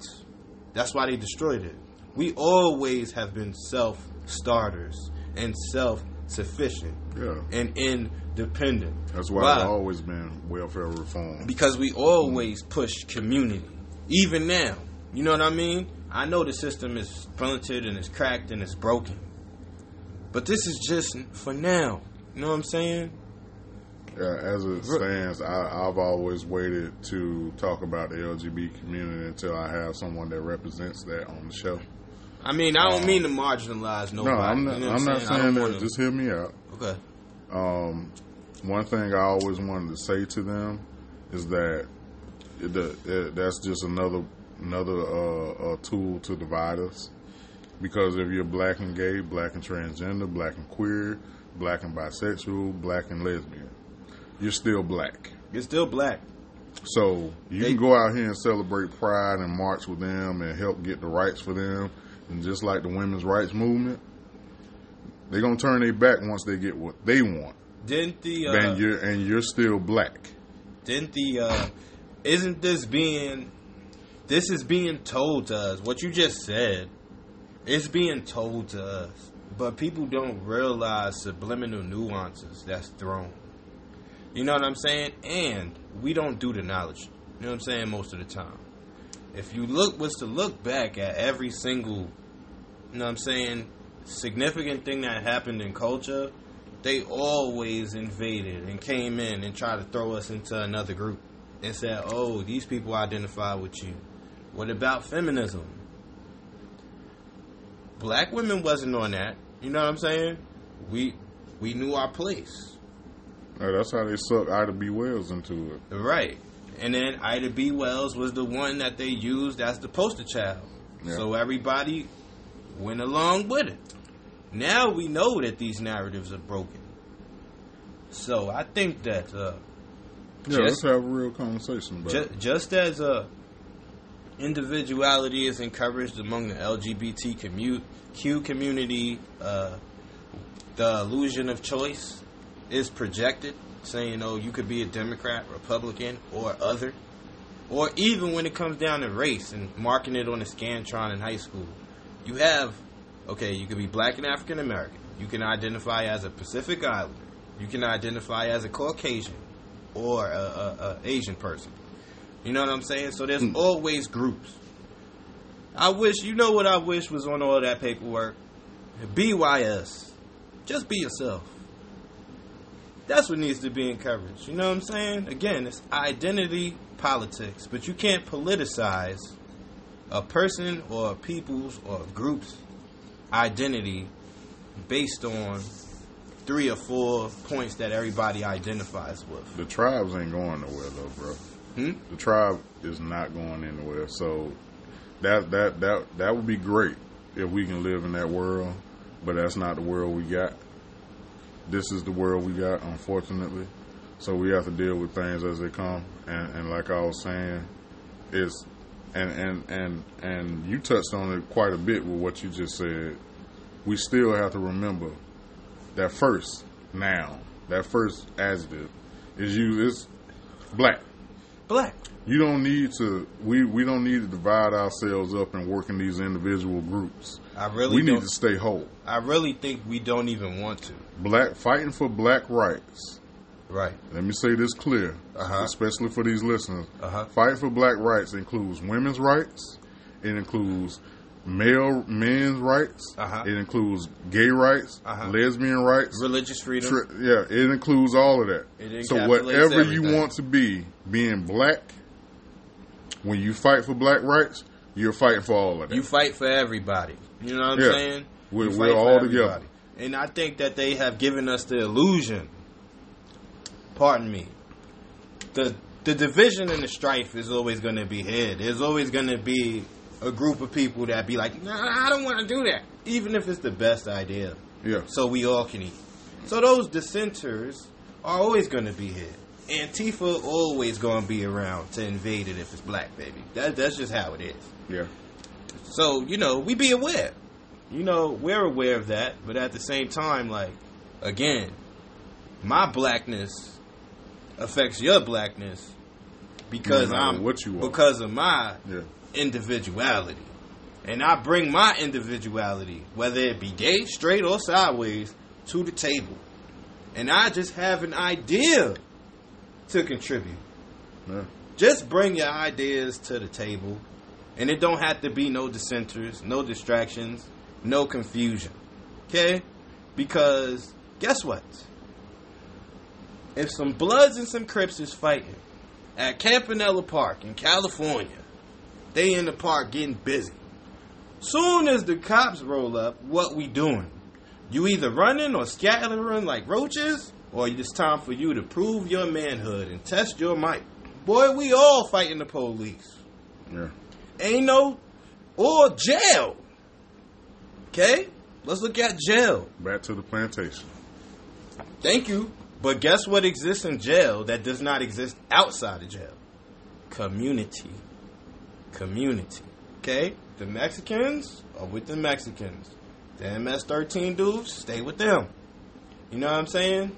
That's why they destroyed it. We always have been self starters and self sufficient Yeah. and independent. That's why Why? it's always been welfare reform. Because we always push community. Even now. You know what I mean? I know the system is splintered and it's cracked and it's broken. But this is just for now. You know what I'm saying? Yeah, as it stands, I, I've always waited to talk about the LGBT community until I have someone that represents that on the show. I mean, I don't mean to marginalize nobody. No, I'm not. you know I'm not I saying that. Just hear me out. Okay. Um, one thing I always wanted to say to them is that it, it, that's just another another uh, uh, tool to divide us. Because if you're black and gay, black and transgender, black and queer, black and bisexual, black and lesbian, you're still black. You're still black. So you They- can go out here and celebrate Pride and march with them and help get the rights for them. And just like the women's rights movement, they're gonna turn their back once they get what they want. Didn't the uh, and you're and you're still black. didn't the uh isn't this being this is being told to us what you just said it's being told to us but people don't realize subliminal nuances that's thrown you know what i'm saying and we don't do the knowledge you know what i'm saying most of the time if you look was to look back at every single you know what i'm saying significant thing that happened in culture they always invaded and came in and tried to throw us into another group and said, "Oh, these people identify with you." What about feminism? Black women wasn't on that. You know what I'm saying? We we knew our place, that's how they suck Ida B. Wells into it. right? And then Ida B. Wells was the one that they used as the poster child, Yeah. so everybody went along with it. Now we know that these narratives are broken. So I think that uh, Yeah, Just- let's have a real conversation about Just, just as uh, individuality is encouraged among the LGBT commu- Q community, uh, the illusion of choice is projected, saying, "Oh, you could be a Democrat, Republican, or other." Or even when it comes down to race and marking it on a scantron in high school, you have, okay, you could be black and African American. You can identify as a Pacific Islander. You can identify as a Caucasian or a, a, a Asian person. You know what I'm saying? So there's hmm. always groups. I wish, you know what I wish was on all that paperwork? BYS. Just be yourself. That's what needs to be encouraged. You know what I'm saying? Again, it's identity politics, but you can't politicize a person or a people's or a group's identity based on three or four points that everybody identifies with. The tribes ain't going nowhere though, bro. Hmm? The tribe is not going anywhere. So that that that that would be great if we can live in that world, but that's not the world we got. This is the world we got, unfortunately. So we have to deal with things as they come. And, and like I was saying, it's and and and and you touched on it quite a bit with what you just said. We still have to remember that first noun, that first adjective, is you is black. Black. You don't need to. We we don't need to divide ourselves up and work in these individual groups. I really we need to stay whole. I really think we don't even want to. Black fighting for black rights. Right. Let me say this clear, Uh-huh. especially for these listeners. Uh-huh. Fight for black rights includes women's rights. It includes male men's rights. Uh-huh. It includes gay rights, Uh-huh. lesbian rights. Religious freedom. Tri- yeah, it includes all of that. It so whatever you want to be, being black, when you fight for black rights, you're fighting for all of that. You fight for everybody. You know what I'm Yeah. saying? We're- we're all together. And I think that they have given us the illusion. Pardon me. The the division and the strife is always going to be here. There's always going to be a group of people that be like, "Nah, I don't want to do that," even if it's the best idea. yeah, so we all can eat. So those dissenters are always going to be here. Antifa always going to be around to invade it if it's black, baby. That, that's just how it is. yeah, So, you know, we be aware. You know, we're aware of that, but at the same time, like, again, my blackness affects your blackness because No I'm what you are. because of my yeah. individuality. And I bring my individuality, whether it be gay, straight, or sideways, to the table. And I just have an idea to contribute. yeah. Just bring your ideas to the table. And it don't have to be no dissenters, no distractions, no confusion. Okay? Because guess what? If some Bloods and some Crips is fighting at Campanella Park in California, they in the park getting busy. Soon as the cops roll up, what we doing? You either running or scattering like roaches, or it's time for you to prove your manhood and test your might. Boy, we all fighting the police. yeah. Ain't no or jail. Okay? Let's look at jail. Back to the plantation. Thank you. But guess what exists in jail that does not exist outside of jail? Community. Community. Okay? The Mexicans are with the Mexicans. The MS 13 dudes stay with them. You know what I'm saying?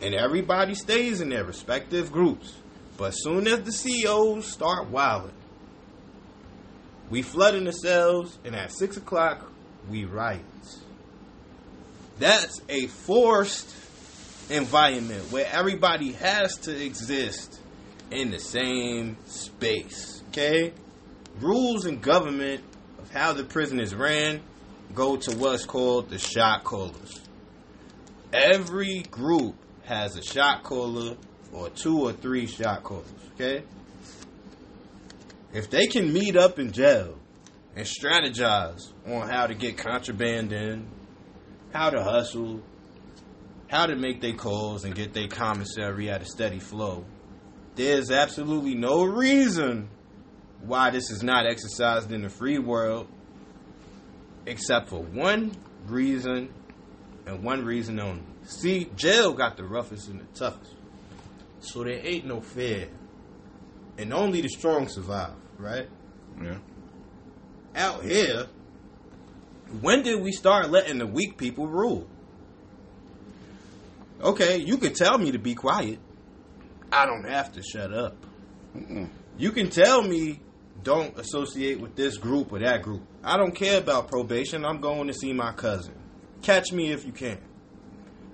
And everybody stays in their respective groups. But soon as the CEOs start wilding, we flood in the cells, and at 6 o'clock, we write. That's a forced environment where everybody has to exist in the same space. Okay? Rules and government of how the prison is ran go to what's called the shot callers. Every group has a shot caller or two or three shot callers. Okay? If they can meet up in jail and strategize on how to get contraband in, how to hustle, how to make their calls and get their commissary at a steady flow. There's absolutely no reason why this is not exercised in the free world, except for one reason and one reason only. See, jail got the roughest and the toughest. So there ain't no fear. And only the strong survive, right? Yeah. Out here, when did we start letting the weak people rule? Okay, you can tell me to be quiet. I don't have to shut up. You can tell me don't associate with this group or that group. I don't care about probation. I'm going to see my cousin. Catch me if you can.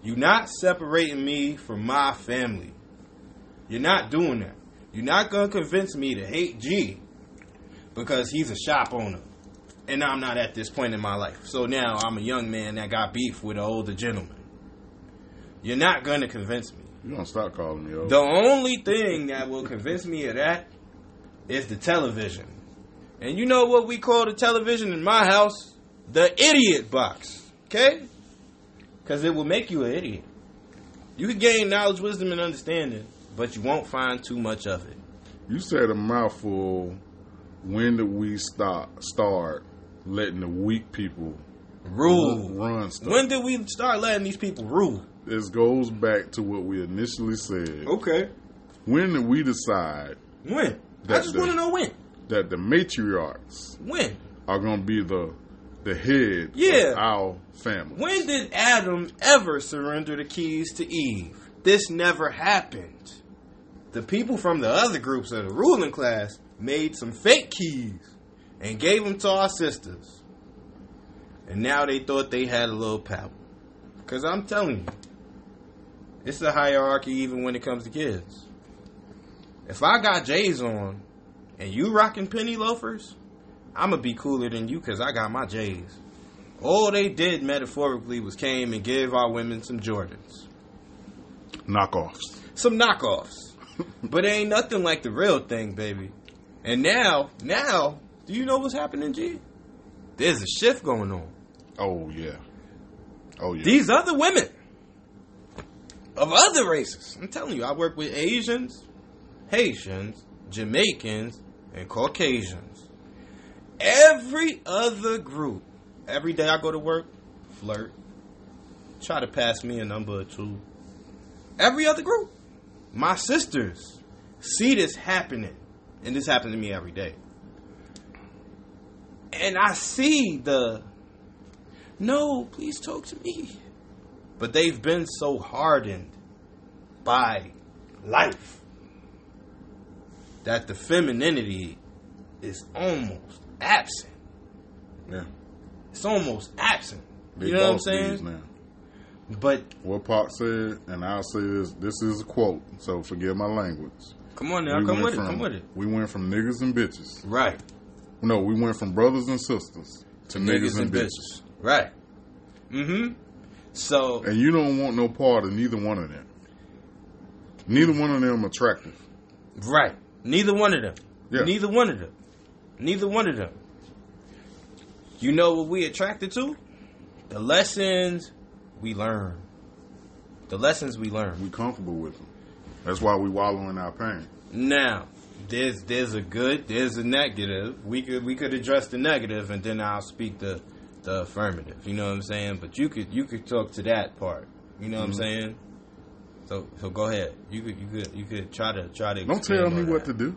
You're not separating me from my family. You're not doing that. You're not going to convince me to hate G because he's a shop owner. And I'm not at this point in my life. So now I'm a young man that got beef with an older gentleman. You're not going to convince me. You don't stop calling me old. The only thing that will convince me of that is the television. And you know what we call the television in my house? The idiot box. Okay? Because it will make you an idiot. You can gain knowledge, wisdom, and understanding, but you won't find too much of it. You said a mouthful. When did we stop start letting the weak people Rule. run stuff? When did we start letting these people rule? this goes back to what we initially said. Okay. When did we decide When? I just want to know when. that the matriarchs When? are going to be the the head Yeah. of our family? When did Adam ever surrender the keys to Eve? This never happened. The people from the other groups of the ruling class made some fake keys and gave them to our sisters. And now they thought they had a little power. Because I'm telling you, it's a hierarchy even when it comes to kids. If I got J's on and you rocking penny loafers, I'm going to be cooler than you because I got my J's. All they did metaphorically was came and give our women some Jordans, Knockoffs. some knockoffs. <laughs> but it ain't nothing like the real thing, baby. And now, now, do you know what's happening, G? There's a shift going on. Oh yeah. Oh yeah. These other women of other races, I'm telling you, I work with Asians, Haitians, Jamaicans, and Caucasians. Every other group, every day I go to work, flirt, try to pass me a number or two. Every other group, my sisters see this happening, and this happens to me every day. And I see the no, please talk to me. But they've been so hardened by life that the femininity is almost absent. yeah. It's almost absent. They you know what I'm saying? now. But What Pac said, and I'll say this: this is a quote, so forgive my language. Come on now, We come with it, come with it. We went from niggas and bitches. Right. No, we went from brothers and sisters to niggas, and bitches. Right. Mm-hmm. So And you don't want no part of neither one of them. Neither one of them attractive. Right. Neither one of them. Yeah. Neither one of them. Neither one of them. You know what we attracted to? The lessons we learn. The lessons we learn. We comfortable with them. That's why we wallow in our pain. Now, there's there's a good, there's a negative. We could we could address the negative and then I'll speak the the affirmative. You know what I'm saying? But you could you could talk to that part. You know what Mm-hmm. I'm saying? So so go ahead. You could you could you could try to try to Don't tell me what that. to do.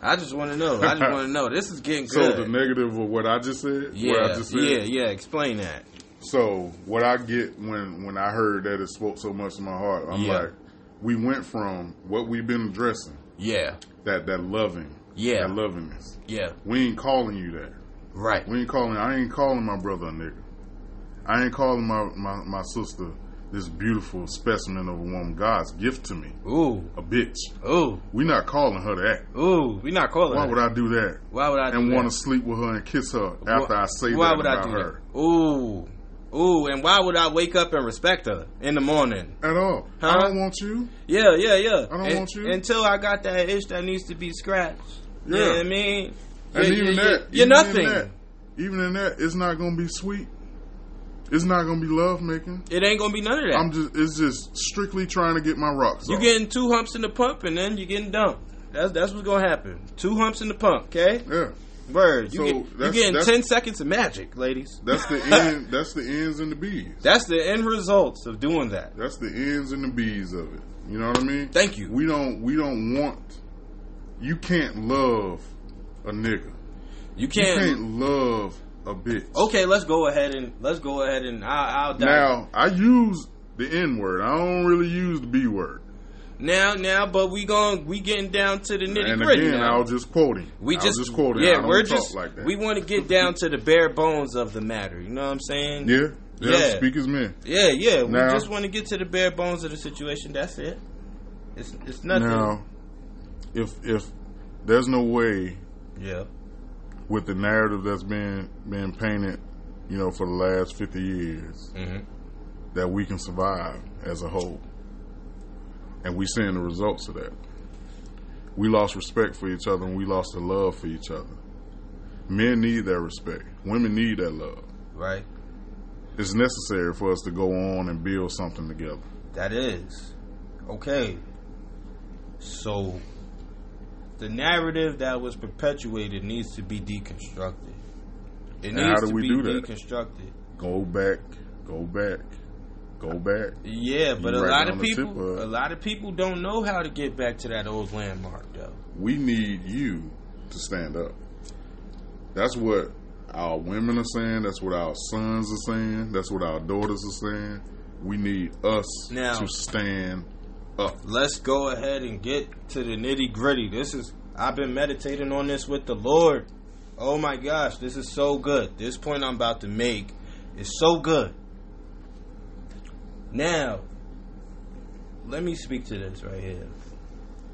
I just want to know. I just want to know. This is getting So the negative of what I just said. What yeah, just said. yeah, yeah. Explain that. So what I get when when I heard that it spoke so much to my heart, I'm Yeah. like, we went from what we've been addressing, Yeah, that that loving, Yeah. that lovingness. yeah. We ain't calling you that. Right. We ain't calling. I ain't calling my brother a nigga. I ain't calling my my, my sister this beautiful specimen of a woman. God's gift to me, Ooh, a bitch. ooh, We not calling her that. ooh. We not calling. Why her. would I do that? Why would I do And want to sleep with her and kiss her after I say why that would about I do her? that? Ooh, ooh. And why would I wake up and respect her in the morning? At all. I don't want you. Yeah, yeah, yeah. I don't And- want you. until I got that itch that needs to be scratched. You know Yeah. what I mean? And You- even that, you- you're even nothing. In that, even in that, it's not gonna be sweet. It's not gonna be love making. It ain't gonna be none of that. I'm just. It's just strictly trying to get my rocks You off. getting two humps in the pump and then you're getting dumped. That's that's what's gonna happen. Two humps in the pump, okay? yeah. Word. You So get, you that's- getting ten seconds of magic, ladies. That's the <laughs> end. That's the ends and the bees. That's the end results of doing that. That's the ends and the bees of it. You know what I mean? Thank you. We don't. We don't want. You can't love a nigga. You You can't. can't love a bitch. Okay, let's go ahead and let's go ahead and I'll, I'll. Now I use the N word. I don't really use the B word. Now, now, but we going we getting down to the nitty And gritty again, now. I'll just quoting. we I'll just, just quote him. I yeah, we're just like that. we want to get down to the bare bones of the matter. You know what I'm saying? yeah, yeah. Yeah. Speak as men. yeah, yeah. We just want to get to the bare bones of the situation. That's it. It's it's nothing. Now, if if there's no way Yeah, with the narrative that's been been painted, you know, for the last fifty years, Mhm. that we can survive as a whole, and we're seeing the results of that. We lost respect for each other, and we lost the love for each other. Men need that respect. Women need that love. right. It's necessary for us to go on and build something together. That is okay. So the narrative that was perpetuated needs to be deconstructed. It And needs how do to we be do that? deconstructed. Go back, go back go back. Yeah, but You a right lot of people, a lot of people don't know how to get back to that old landmark, though. We need you to stand up. That's what our women are saying. That's what our sons are saying. That's what our daughters are saying. We need us Now- to stand up. Let's go ahead and get to the nitty gritty. This is I've been meditating on this with the Lord. Oh my gosh, this is so good. This point I'm about to make is so good. Now, let me speak to this right here.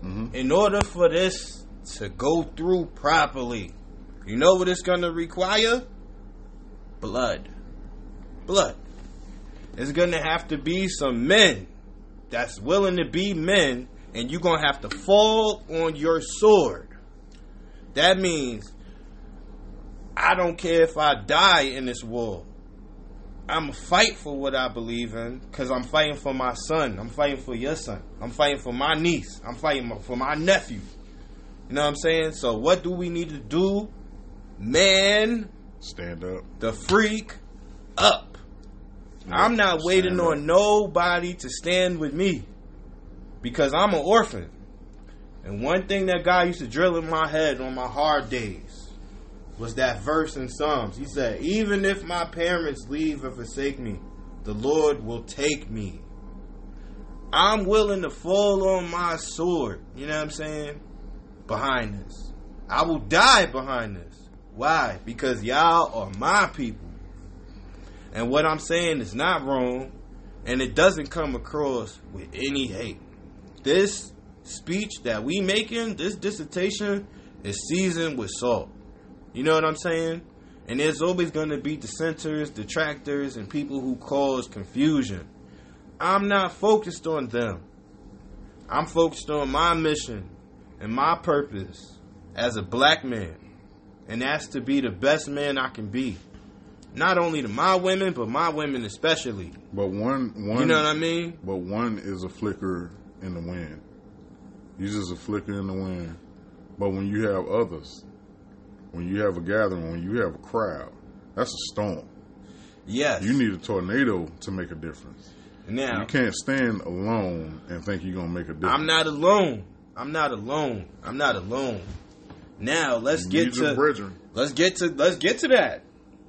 Mhm. In order for this to go through properly, you know what it's going to require? Blood. Blood. It's going to have to be some men that's willing to be men, and you're going to have to fall on your sword. That means I don't care if I die in this war. I'm a fight for what I believe in because I'm fighting for my son. I'm fighting for your son. I'm fighting for my niece. I'm fighting for my nephew. You know what I'm saying? So, what do we need to do? Man, Stand up. the freak up. I'm not waiting up. on nobody to stand with me because I'm an orphan. And one thing that guy used to drill in my head on my hard days was that verse in Psalms. He said, Even if my parents leave and forsake me, the Lord will take me. I'm willing to fall on my sword, you know what I'm saying? Behind this. I will die behind this. Why? Because y'all are my people. And what I'm saying is not wrong, and it doesn't come across with any hate. This speech that we making, this dissertation, is seasoned with salt. You know what I'm saying? And there's always going to be dissenters, detractors, and people who cause confusion. I'm not focused on them. I'm focused on my mission and my purpose as a black man. And that's to be the best man I can be. Not only to my women, but my women especially. But one, one, You know what I mean? but one is a flicker in the wind. You just a flicker in the wind. But when you have others, when you have a gathering, when you have a crowd, that's a storm. Yes. You need a tornado to make a difference. now, You can't stand alone and think you're gonna make a difference. I'm not alone. I'm not alone. I'm not alone. Now let's You get to brethren. let's get to let's get to that.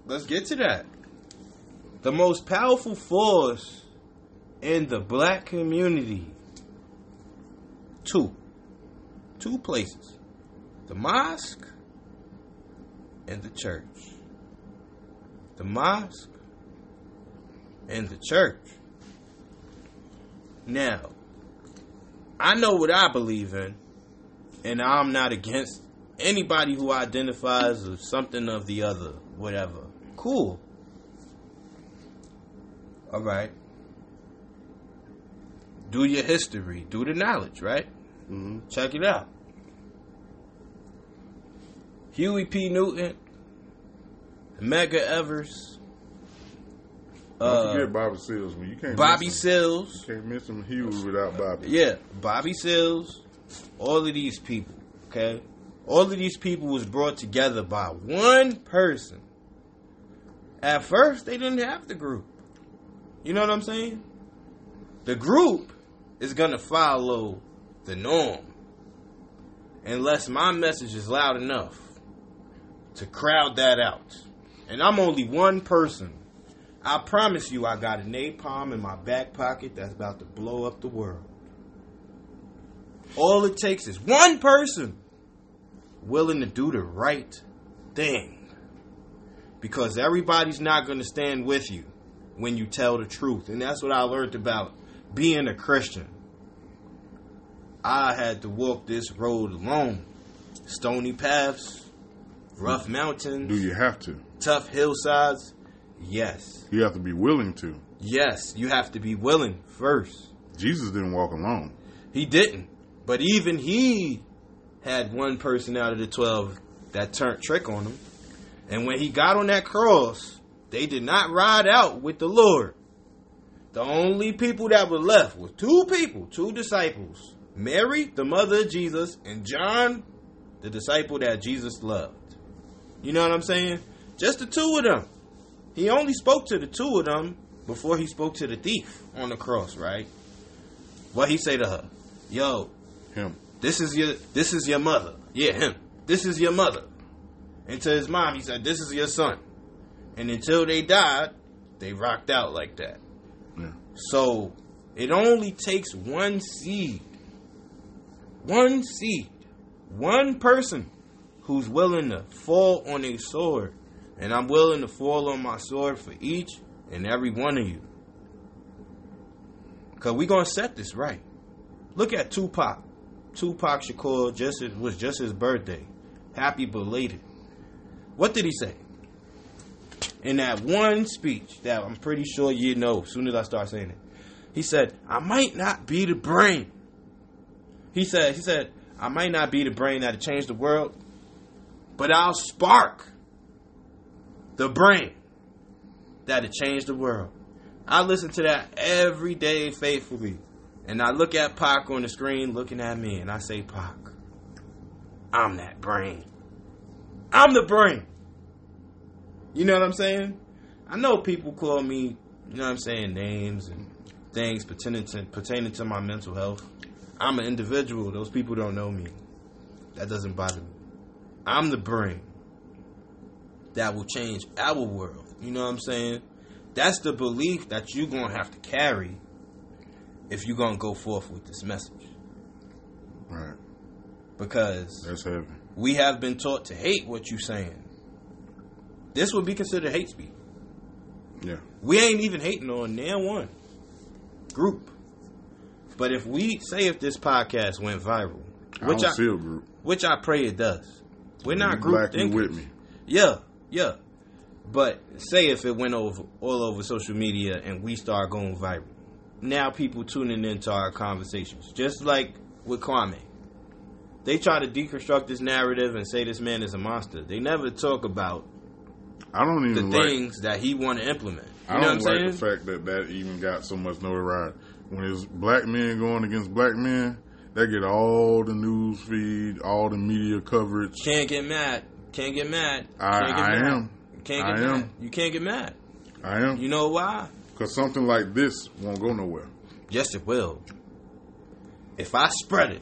Let's get to that. The most powerful force in the black community. Two. Two places. The mosque and the church. The mosque and the church. Now, I know what I believe in, and I'm not against anybody who identifies as something of the other, whatever. Cool. All right. Do your history, do the knowledge, right? Mhm. Check it out. Huey P. Newton, Medgar Evers, Don't uh, forget Bobby Seals. You can't Bobby Sills, can't miss mention Hughes without Bobby. Yeah, Bobby Sills, all of these people, okay? All of these people was brought together by one person. At first, they didn't have the group. You know what I'm saying? The group is going to follow the norm. Unless my message is loud enough to crowd that out. And I'm only one person. I promise you, I got a napalm in my back pocket that's about to blow up the world. All it takes is one person willing to do the right thing. Because everybody's not going to stand with you when you tell the truth. And that's what I learned about being a Christian. I had to walk this road alone. Stony paths, rough mountains, Do you have to? tough hillsides. Yes. You have to be willing to. Yes, you have to be willing first. Jesus didn't walk alone. He didn't. But even he had one person out of the 12 that turned trick on him. And when he got on that cross, they did not ride out with the Lord. The only people that were left were two people, two disciples Mary, the mother of Jesus, and John, the disciple that Jesus loved. You know what I'm saying? Just the two of them. He only spoke to the two of them before he spoke to the thief on the cross, right? What he say to her? Yo, Him. this is your this is your mother. Yeah, him. This is your mother. And to his mom, he said, This is your son. And until they died, they rocked out like that. Yeah. So it only takes one seed, one seed, one person who's willing to fall on a sword. And I'm willing to fall on my sword for each and every one of you. Cause we're gonna set this right. Look at Tupac. Tupac Shakur just it was just his birthday. Happy belated. What did he say? In that one speech that I'm pretty sure you know as soon as I start saying it. He said, I might not be the brain. He said, he said, I might not be the brain that'll change the world, but I'll spark the brain that'll change the world. I listen to that every day faithfully. And I look at Pac on the screen looking at me and I say, Pac, I'm that brain. I'm the brain. You know what I'm saying? I know people call me, you know what I'm saying, names and things pertaining to, pertaining to my mental health. I'm an individual. Those people don't know me. That doesn't bother me. I'm the brain that will change our world. You know what I'm saying? That's the belief that you're going to have to carry if you're going to go forth with this message. Right. Because That's heavy. we have been taught to hate what you're saying. This would be considered hate speech. Yeah. We ain't even hating on now one group. But if we say if this podcast went viral, I which I, group. which I pray it does, we're not group black, thinkers. with me. Yeah, yeah. But say if it went over all over social media and we start going viral, now people tuning into our conversations, just like with Kwame. They try to deconstruct this narrative and say this man is a monster. They never talk about I don't the even like. things that he want to implement. You I don't what I'm like saying? the fact that that even got so much notoriety. When it's black men going against black men, they get all the news feed, all the media coverage. Can't get mad. Can't get mad. I- Can't get I mad. am. Can't I get mad. am. You can't get mad. I am You know why? because something like this won't go nowhere. Yes, it will. If I spread it,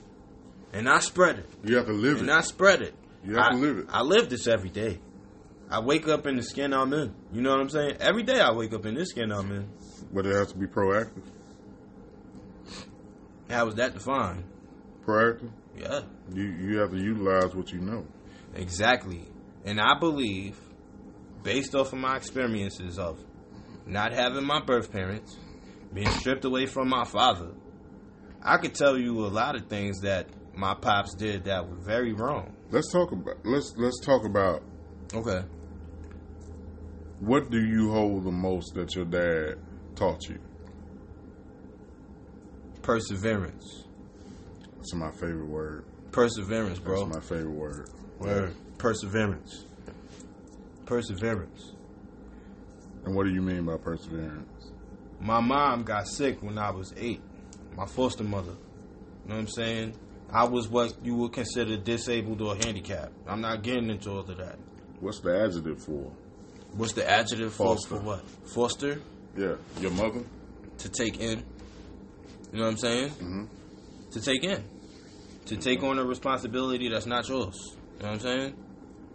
and I spread it, You have to live and it. And I spread it, You have I, to live it. I live this every day. I wake up in the skin I'm in. You know what I'm saying? Every day I wake up in this skin I'm in. But it has to be proactive. How was that defined? Proactive. Yeah, You you have to utilize what you know. exactly. And I believe, based off of my experiences of not having my birth parents, being stripped away from my father, I could tell you a lot of things that my pops did that were very wrong. Let's talk about let's let's talk about Okay. what do you hold the most that your dad taught you? Perseverance. That's my favorite word. Perseverance, bro. That's my favorite word. Word. Perseverance. Perseverance. And what do you mean by perseverance? My mom got sick when I was eight. My foster mother. You know what I'm saying? I was what you would consider disabled or handicapped. I'm not getting into all of that. What's the adjective for? What's the adjective for, Foster. for what? Foster? Yeah, your mother. To take in. You know what I'm saying? Mhm. To take in. To take on a responsibility that's not yours. You know what I'm saying?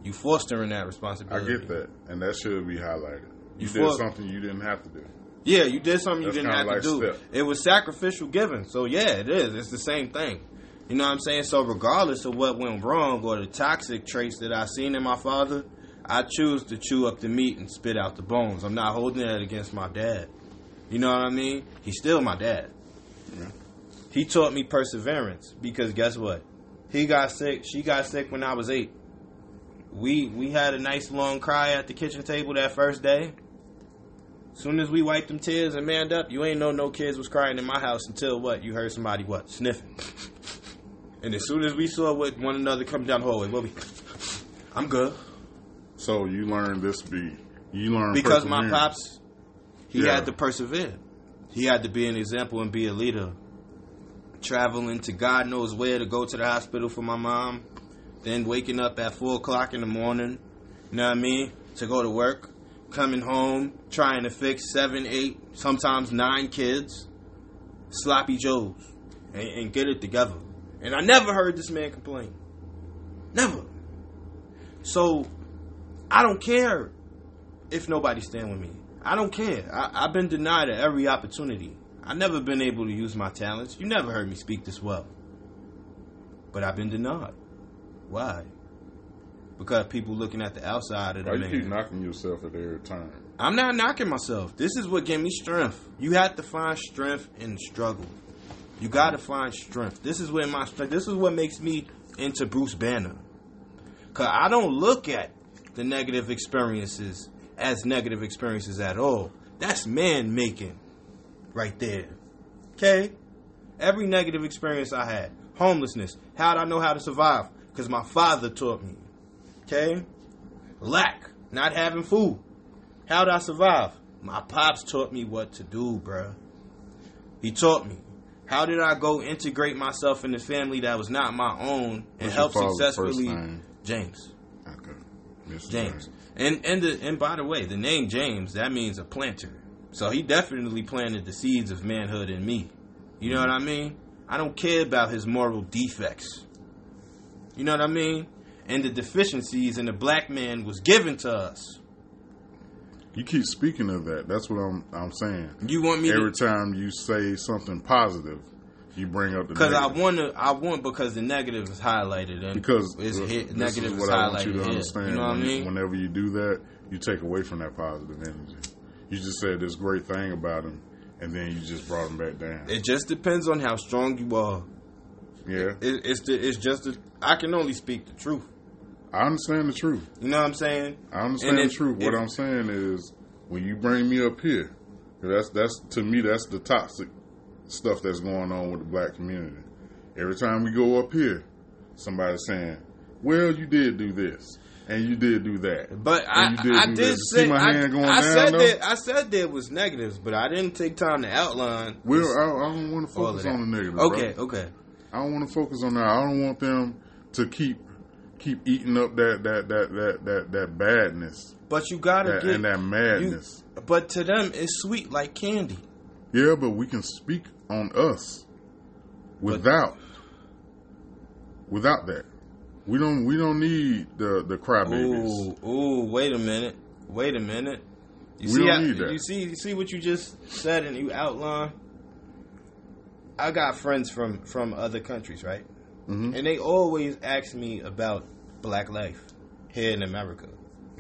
You fostering that responsibility. I get that, and that should be highlighted. You, You did something you didn't have to do. Yeah, you did something you That's didn't have kinda to do. step. It was sacrificial giving. So yeah, it is. It's the same thing. You know what I'm saying? So regardless of what went wrong or the toxic traits that I seen in my father, I choose to chew up the meat and spit out the bones. I'm not holding that against my dad. You know what I mean? He's still my dad. Yeah. He taught me perseverance because guess what? He got sick. She got sick when I was eight. We we had a nice long cry at the kitchen table that first day. As soon as we wiped them tears and manned up, you ain't know no kids was crying in my house until what? You heard somebody what? Sniffing. And as soon as we saw what one another come down the hallway, what we I'm good. So you learned this be you learned Because my pops he Yeah. had to persevere. He had to be an example and be a leader. Traveling to God knows where to go to the hospital for my mom. Then waking up at four o'clock in the morning, you know what I mean, to go to work. coming home, trying to fix seven, eight, sometimes nine kids, sloppy joes, and, and get it together. And I never heard this man complain. Never. So I don't care if nobody stand with me. I don't care. I, I've been denied every opportunity. I've never been able to use my talents. You never heard me speak this well. But I've been denied. Why? Because people looking at the outside of the Why you keep knocking yourself at every turn? I'm not knocking myself. This is what gave me strength. You have to find strength in struggle. You got to find strength. This is where my strength. This is what makes me into Bruce Banner. Cause I don't look at the negative experiences as negative experiences at all. That's man making, right there. Okay. Every negative experience I had, homelessness. How would I know how to survive? Because my father taught me. Okay. Lack, not having food. How did I survive? My pops taught me what to do, bruh. He taught me. How did I go integrate myself in the family that was not my own and What's help successfully? James. Okay. Mr. James. And and the, and by the way, the name James that means a planter. So he definitely planted the seeds of manhood in me. You know what I mean? I don't care about his moral defects. You know what I mean? And the deficiencies in the black man was given to us. You keep speaking of that. That's what I'm I'm saying. You want me Every to time you say something positive, you bring up the because I negative. want to. I want because the negative is highlighted and because it's hit, is negative is what I want you highlighted to here. understand. You know what I mean? Whenever you do that, you take away from that positive energy. You just said this great thing about him, and then you just brought him back down. It just depends on how strong you are. yeah, It, it's the, it's just I can only speak the truth. I understand the truth. You know what I'm saying? I understand And the if- truth. What I'm saying is, when you bring me up here, that's that's to me that's the toxic stuff that's going on with the black community. Every time we go up here, somebody's saying, "Well, you did do this, and you did do that." But I, And you did I did that. say See my I, hand going I down, said though? that I said there was negatives, but I didn't take time to outline. Well, I, I don't want to focus on the negative. Okay, bro. okay. I don't want to focus on that. I don't want them to keep keep eating up that that that that that, that badness But you gotta that, get and that madness. You, but to them, it's sweet like candy. Yeah, but we can speak on us without without that. We don't we don't need the the crybabies. Ooh, ooh, wait a minute, wait a minute. You We see, don't how- need that. you see, you see what you just said and you outlined. I got friends from from other countries, right? Mhm. And they always ask me about black life here in America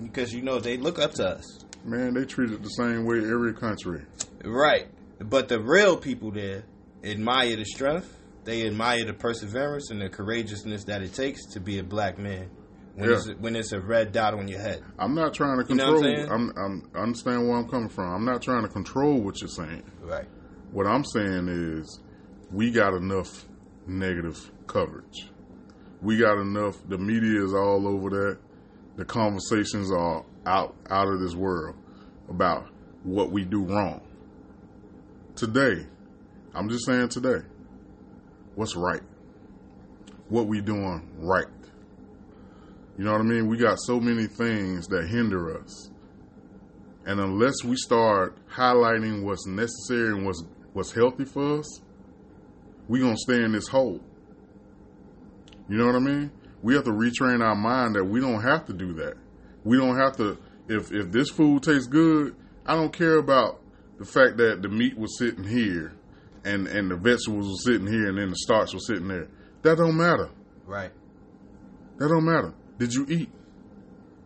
because you know they look up to us, Man, they treat it the same way every country. right? But the real people there admire the strength. They admire the perseverance and the courageousness that it takes to be a black man when Yeah. it's when it's a red dot on your head. I'm not trying to You know what control. I'm saying? I'm, I'm I understand where I'm coming from. I'm not trying to control what you're saying. Right. What I'm saying is, we got enough negative coverage. We got enough. The media is all over that. The conversations are out out of this world about what we do wrong. Today, I'm just saying today, what's right? What we doing right? You know what I mean? We got so many things that hinder us. And unless we start highlighting what's necessary and what's what's healthy for us, we're gonna stay in this hole. You know what I mean? We have to retrain our mind that we don't have to do that. We don't have to if if this food tastes good, I don't care about the fact that the meat was sitting here and and the vegetables were sitting here and then the starch was sitting there. That don't matter. Right. That don't matter. Did you eat?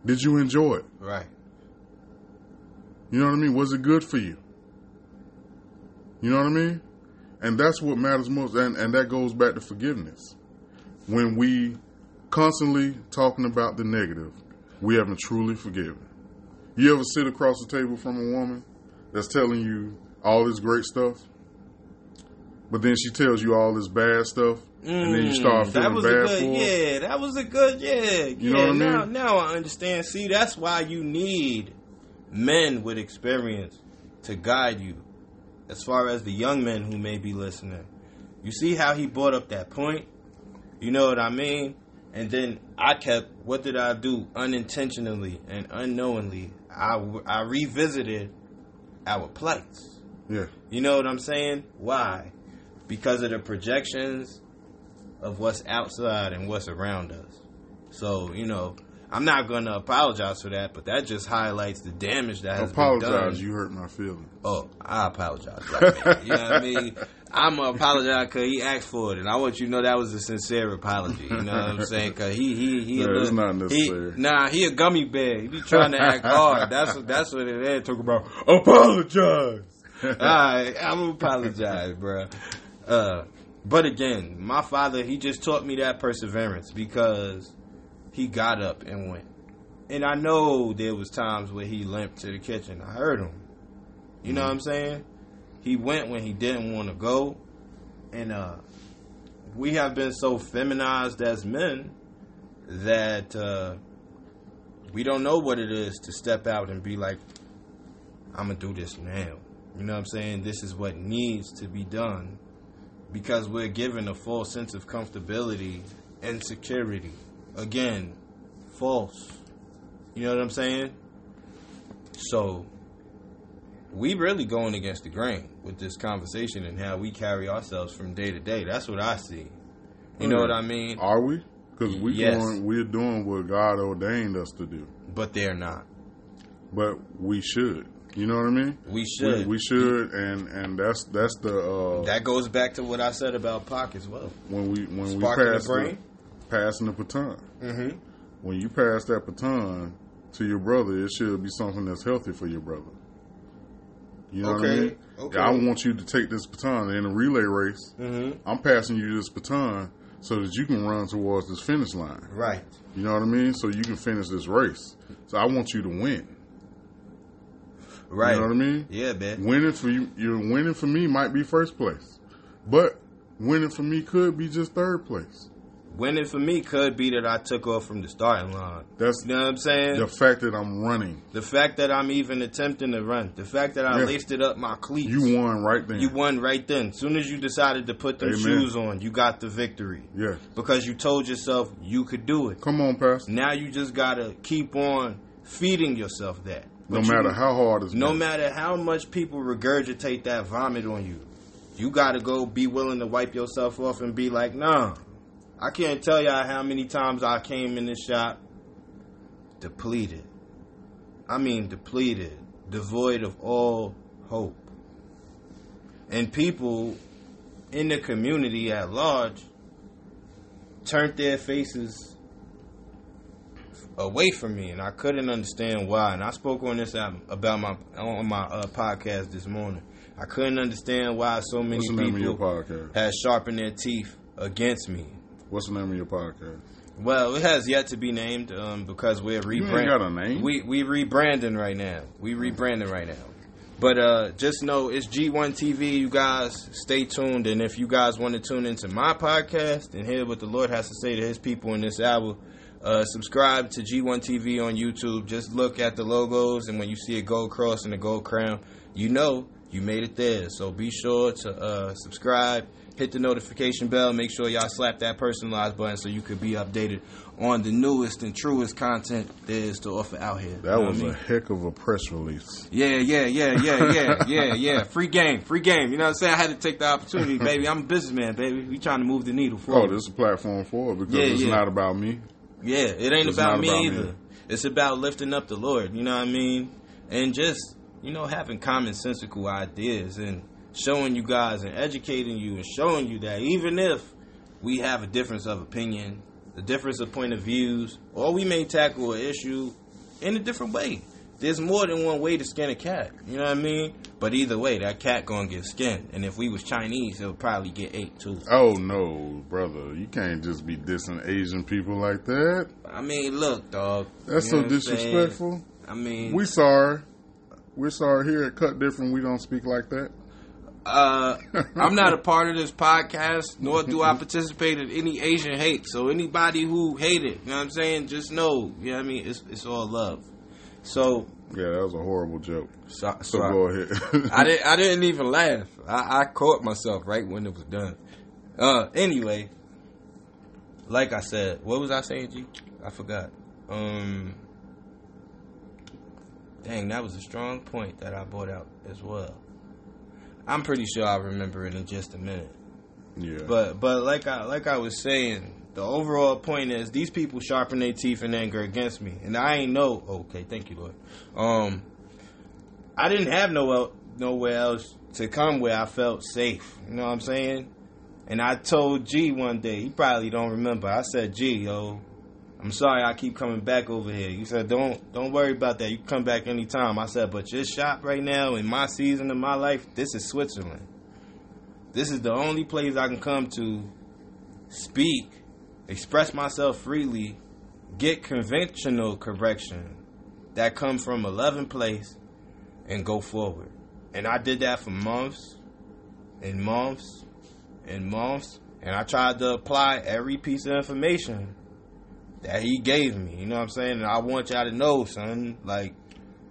Did you enjoy it? Right. You know what I mean? Was it good for you? You know what I mean? And that's what matters most. And, and that goes back to forgiveness. When we constantly talking about the negative, we haven't truly forgiven. You ever sit across the table from a woman that's telling you all this great stuff, but then she tells you all this bad stuff, and then you start Mm, that feeling was bad a good, for her? yeah. That was a good, yeah. You yeah, know what I now, mean? now I understand. See, that's why you need men with experience to guide you. As far as the young men who may be listening, you see how he brought up that point. You know what I mean? And then I kept, what did I do unintentionally and unknowingly? I, I revisited our plights. Yeah. You know what I'm saying? Why? Because of the projections of what's outside and what's around us. So, you know, I'm not going to apologize for that, but that just highlights the damage that has Apologize. been done. You hurt my feelings. Oh, I apologize. Man. you know what I mean? I'm gonna apologize because he asked for it, and I want you to know that was a sincere apology. You know what I'm saying? Because he he he, a No, it's little- not he necessary. nah he a gummy bear. He be trying to act <laughs> hard. That's what that's what it is. Talk about apologize. <laughs> All right, I'm gonna apologize, bro. Uh, but again, my father he just taught me that perseverance because he got up and went. And I know there was times where he limped to the kitchen. I heard him. You know what I'm saying? He went when he didn't want to go. And uh we have been so feminized as men that uh we don't know what it is to step out and be like I'm going to do this now. You know what I'm saying? This is what needs to be done because we're given a false sense of comfortability and security. Again, false. You know what I'm saying? So, we really going against the grain with this conversation and how we carry ourselves from day to day. That's what I see. You know what I mean? Are we? Because we Yes. going, we're doing what God ordained us to do, But they're not. but we should. You know what I mean? We should. We, we should, and and that's that's the uh, That goes back to what I said about Pac as well. when we when Sparking we the pass brain? passing the baton. Mm-hmm. When you pass that baton to your brother, it should be something that's healthy for your brother. You know what I Okay, mean? okay. I want you to take this baton in a relay race. Mm-hmm. I'm passing you this baton so that you can run towards this finish line. Right. You know what I mean? So you can finish this race. So I want you to win. Right. You know what I mean? Yeah, man. Winning for you, you're winning for me might be first place, but winning for me could be just third place. Winning for me could be that I took off from the starting line. That's You know what I'm saying? the fact that I'm running. The fact that I'm even attempting to run, the fact that I Yeah. laced it up my cleats, You won right then. you won right then. As soon as you decided to put them Amen. shoes on, you got the victory Yeah. because you told yourself you could do it. Come on, Pastor. Now you just gotta keep on feeding yourself that. No you- matter how hard it's no been. matter how much people regurgitate that vomit on you, you gotta go be willing to wipe yourself off and be like, nah. I can't tell y'all how many times I came in this shop depleted. I mean depleted, devoid of all hope. And people in the community at large turned their faces away from me, and I couldn't understand why. And I spoke on this um, about my on my uh, podcast this morning. I couldn't understand why so many What's the name of your people had sharpened their teeth against me. What's the name of your podcast? Well, it has yet to be named um, because we're rebranding. got a name. We we rebranding right now. We rebranding right now. But uh, just know it's G1 TV. You guys stay tuned, and if you guys want to tune into my podcast and hear what the Lord has to say to His people in this hour, uh, subscribe to G1 TV on YouTube. Just look at the logos, and when you see a gold cross and a gold crown, you know you made it there. So be sure to uh, subscribe, hit the notification bell, make sure y'all slap that personalized button so you could be updated on the newest and truest content there is to offer out here. That You know was I a mean? heck of a press release. Yeah, yeah, yeah, yeah, yeah, yeah, yeah. Free game, free game. You know what I'm saying? I had to take the opportunity, baby. I'm a businessman, baby. We trying to move the needle for. Oh, this is a platform for it because Yeah, it's yeah. not about me. Yeah, it ain't about me about me. either. It's about lifting up the Lord. You know what I mean? And just you know having commonsensical ideas and showing you guys and educating you and showing you that even if we have a difference of opinion, a difference of point of views, or we may tackle an issue in a different way. There's more than one way to skin a cat. You know what I mean? But either way, that cat gonna get skinned. And if we was Chinese, it would probably get ate too. Oh no, brother! You can't just be dissing Asian people like that. I mean, look, dog. That's you know so disrespectful. I mean, We sorry. We're sorry here at Cut Different. We don't speak like that. Uh, I'm not a part of this podcast, nor do I participate in any Asian hate. So anybody who hate it, you know what I'm saying, just know, you know what I mean, it's it's all love. So, Yeah, that was a horrible joke. so, So so go ahead. <laughs> I didn't I didn't even laugh. I, I caught myself right when it was done. Uh, anyway, like I said, what was I saying, G? I forgot. Um, dang, that was a strong point that I brought out as well. I'm pretty sure I'll remember it in just a minute. Yeah. But but like I like I was saying, the overall point is these people sharpen their teeth in anger against me, and I ain't know. Okay, thank you, Lord. Um, I didn't have no nowhere else to come where I felt safe. You know what I'm saying? And I told G one day, he probably don't remember. I said, G, yo, I'm sorry I keep coming back over here. You said, don't don't worry about that. You come back anytime. I said, but your shop right now in my season of my life, this is Switzerland. This is the only place I can come to speak, express myself freely, get conventional correction that come from a loving place and go forward. And I did that for months and months and months. And I tried to apply every piece of information that he gave me. You know what I'm saying? And I want y'all to know, son, like,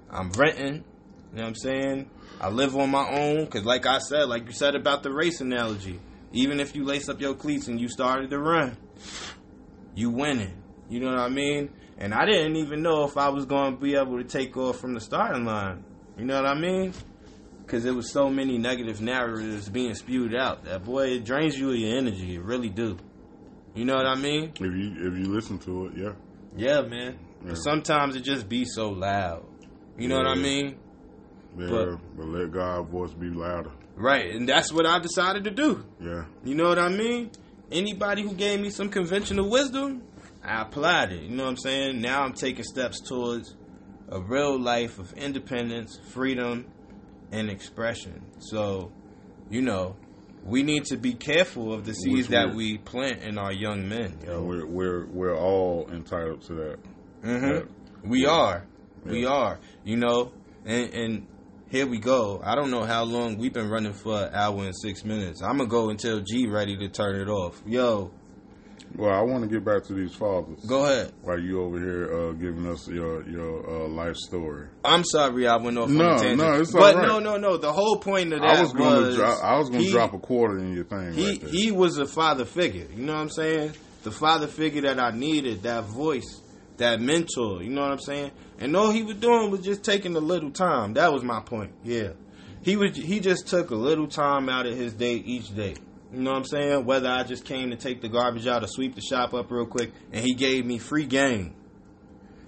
I'm renting. You know what I'm saying? I live on my own. Because, like I said, like you said about the race analogy, even if you lace up your cleats and you started to run, you winning. You know what I mean? And I didn't even know if I was going to be able to take off from the starting line. You know what I mean? Because there was so many negative narratives being spewed out. That boy, it drains you of your energy. It really do. You know what I mean? if you if you listen to it, yeah. Yeah, man. Yeah. Sometimes it just be so loud. You know what I mean? Yeah, But- but, let God's voice be louder. Right. And that's what I decided to do. Yeah. You know what I mean? Anybody who gave me some conventional wisdom, I applied it. You know what I'm saying? Now I'm taking steps towards a real life of independence, freedom, and expression. So, you know, we need to be careful of the seeds that we- plant in our young men. And Yo. we're we're we're all entitled to that. hmm Yeah. We Yeah. are. We are. You know, and and here we go. I don't know how long we've been running for an hour and six minutes. I'm gonna go until G ready to turn it off. Yo, Well, I want to get back to these fathers. go ahead. While you over here uh, giving us your your uh, life story. I'm sorry I went off No, on a tangent. no, it's but all right. no, no, no. The whole point of that I was to drop. I was going to drop a quarter in your thing. He right he was a father figure. You know what I'm saying? The father figure that I needed, that voice, that mentor. You know what I'm saying? And all he was doing was just taking a little time. That was my point. Yeah, he was. He just took a little time out of his day each day. You know what I'm saying? Whether I just came to take the garbage out or sweep the shop up real quick, and he gave me free game.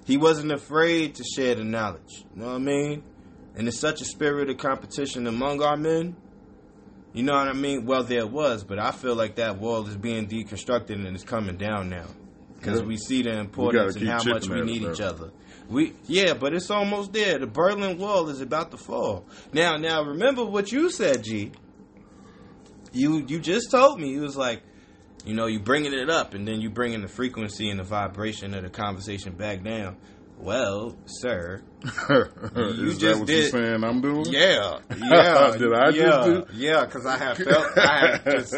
He wasn't afraid to share the knowledge. You know what I mean? And there's such a spirit of competition among our men. You know what I mean? Well, there was, but I feel like that wall is being deconstructed and it's coming down now because Yeah. we see the importance and how much we need each other. We yeah, but it's almost there. The Berlin Wall is about to fall. Now, now remember what you said, G. You you just told me you was like, you know, you bringing it up and then you bringing the frequency and the vibration of the conversation back down. Well, sir, <laughs> you Is just that what did- you're saying? I'm doing. yeah, <laughs> yeah. Did I just yeah, do- Yeah, because I have felt, I had, <laughs> cause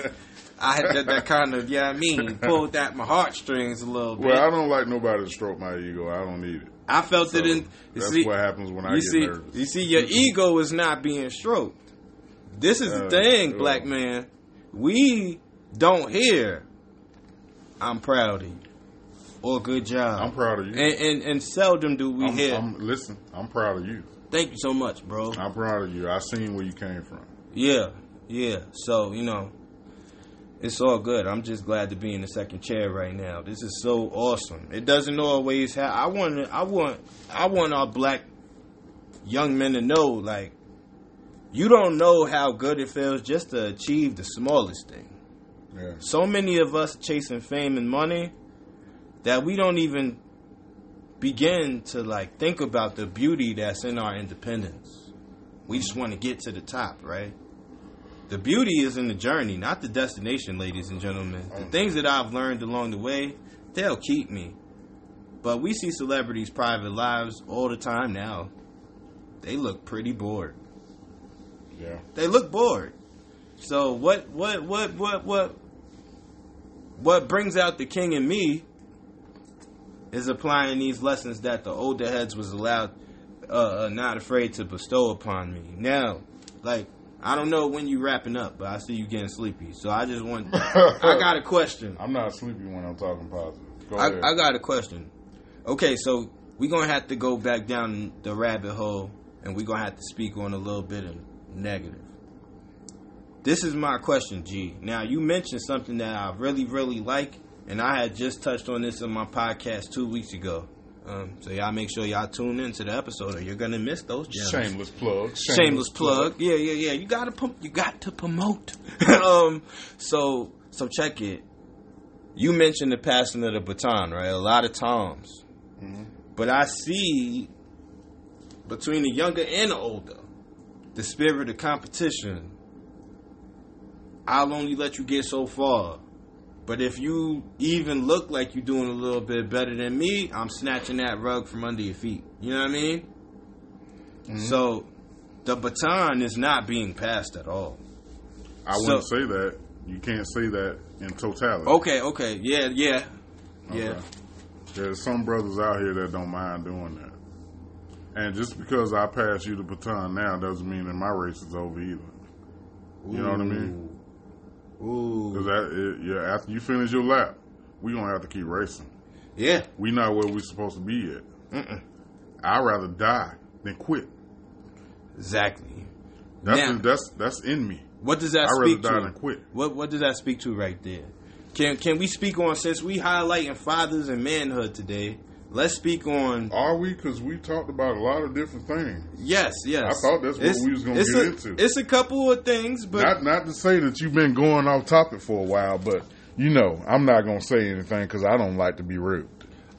I had did that kind of, yeah, I mean, <laughs> pulled at my heartstrings a little bit. Well, I don't like nobody to stroke my ego. I don't need it. I felt So it in. That's see, what happens when I you get see, nervous. you see, your <laughs> ego is not being stroked. This is the Uh, thing, uh. black man. We don't hear. I'm proud of you, or good job. I'm proud of you. and, and and seldom do we I'm, hear. I'm- listen, I'm proud of you. Thank you so much, bro. I'm proud of you. I seen where you came from. Yeah, yeah. So you know, it's all good. I'm just glad to be in the second chair right now. This is so awesome. It doesn't always have. I want. I want. I want our black young men to know, like, you don't know how good it feels just to achieve the smallest thing. Yeah. So many of us chasing fame and money that we don't even begin to like think about the beauty that's in our independence. We just want to get to the top, right? The beauty is in the journey, not the destination, ladies and gentlemen. The things that I've learned along the way, they'll keep me. But we see celebrities' private lives all the time now. They look pretty bored. Yeah. They look bored. So what what what what what what brings out the king in me is applying these lessons that the older heads was allowed uh, uh, not afraid to bestow upon me. Now, like I don't know when you wrapping up, but I see you getting sleepy. So I just want. I <laughs> got a question. I'm not sleepy when I'm talking positive. Go I, ahead. I got a question. Okay, so we're gonna have to go back down the rabbit hole, and we're gonna have to speak on a little bit of negative. This is my question, G. Now you mentioned something that I really, really like, and I had just touched on this in my podcast two weeks ago. Um, so y'all make sure y'all tune into the episode, or you're gonna miss those gems. Shameless plug. Shameless, plug. Yeah, yeah, yeah. You gotta pump. You got to promote. <laughs> um. So so check it. You mentioned the passing of the baton, right? A lot of times, but I see between the younger and the older, the spirit of competition. I'll only let you get so far. But if you even look like you're doing a little bit better than me, I'm snatching that rug from under your feet. You know what I mean? Mm-hmm. So the baton is not being passed at all. I wouldn't say that. You can't say that in totality. Okay, okay, yeah, yeah, yeah. There's some brothers out here that don't mind doing that. And just because I pass you the baton now doesn't mean that my race is over either. You know what I mean? Ooh, Because yeah, after you finish your lap, we gonna have to keep racing. yeah. We not where we supposed to be yet. Mm-mm. I'd rather die than quit. Exactly. That's Now- that's that's in me. What does that I'd rather speak die to? than quit. What What does that speak to right there? Can Can we speak on since we highlighting fathers and manhood today? Let's speak on Are we? Because we talked about a lot of different things. yes, yes. I thought that's what we was gonna it's get a, into. It's a couple of things, but Not not to say that you've been going off topic for a while, but you know I'm not gonna say anything because I don't like to be rude.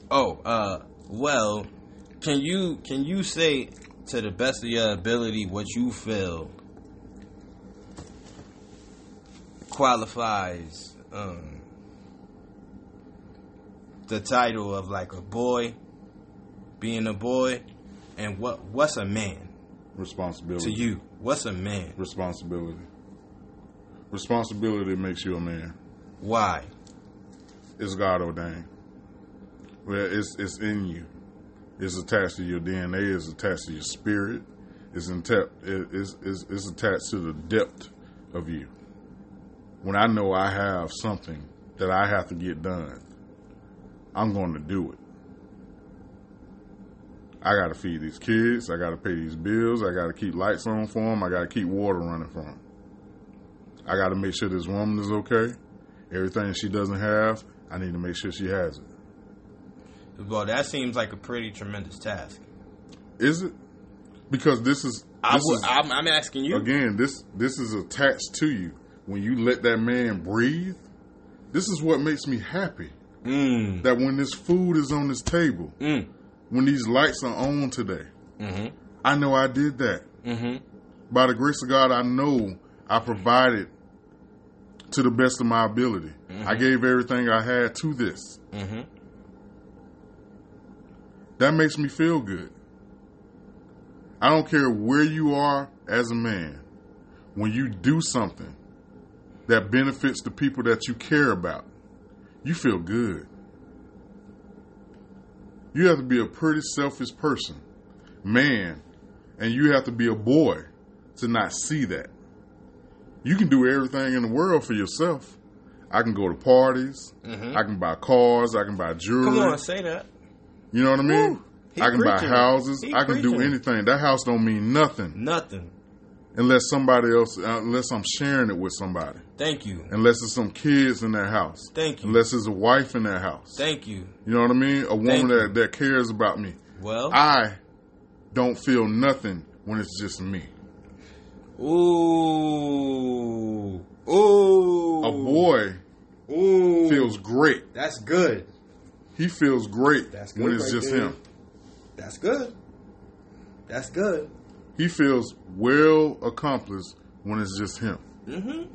Oh, uh, well, can you can you say to the best of your ability what you feel qualifies um, the title of like a boy, being a boy, and what what's a man Responsibility to you? What's a man? Responsibility. Responsibility makes you a man. Why? It's God ordained. Well, it's it's in you. It's attached to your DNA. It's attached to your spirit. It's, in it, it's, it's, it's attached to the depth of you. When I know I have something that I have to get done, I'm going to do it. I got to feed these kids. I got to pay these bills. I got to keep lights on for them. I got to keep water running for them. I got to make sure this woman is okay. Everything she doesn't have, I need to make sure she has it. Well, that seems like a pretty tremendous task. Is it? Because this is I this would, is I'm, I'm asking you. again this this is attached to you. When you let that man breathe, this is what makes me happy. Mm, That when this food is on this table, mm, when these lights are on today, mm-hmm, I know I did that. mm-hmm. By the grace of God, I know I provided to the best of my ability. I gave everything I had to this. Mm-hmm. That makes me feel good. I don't care where you are as a man. When you do something that benefits the people that you care about, you feel good. You have to be a pretty selfish person, man, and you have to be a boy to not see that. You can do everything in the world for yourself. I can go to parties. I can buy cars. I can buy jewelry. Come on, say that. You know what I mean? Woo. I can buy houses. He I can do anything. That house don't mean nothing Nothing. unless somebody else, uh, unless I'm sharing it with somebody. Thank you. Unless it's some kids in that house. Thank you. Unless it's a wife in that house. Thank you. You know what I mean? A woman that, that cares about me. Well, I don't feel nothing when it's just me. ooh, ooh, A boy ooh, feels great. That's good. He feels great That's good when it's right just there. him. That's good. That's good. He feels well accomplished when it's just him. Mm-hmm.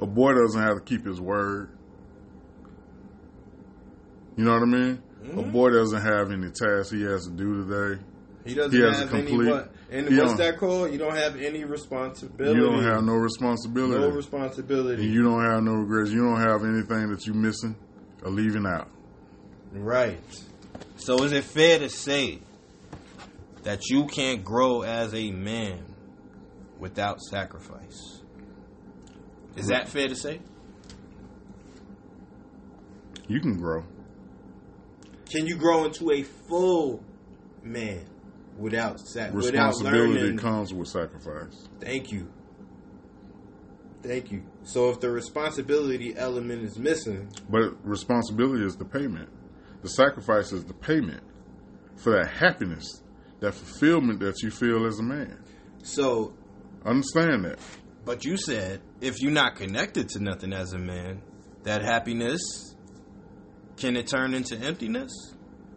A boy doesn't have to keep his word. You know what I mean? A Mm-hmm. boy doesn't have any tasks he has to do today. He doesn't He has a have any complete- what? And what's that called? You don't have any responsibility. You don't have no responsibility. no responsibility. and you don't have no regrets. You don't have anything that you're missing or leaving out. Right. So is it fair to say that you can't grow as a man without sacrifice. Is that fair to say? You can grow. Can you grow into a full man without sac- without Responsibility learning? comes with sacrifice. Thank you. Thank you. So if the responsibility element is missing, But responsibility is the payment. The sacrifice is the payment for that happiness, that fulfillment that you feel as a man. so Understand that. But you said if you're not connected to nothing as a man, that happiness can it turn into emptiness?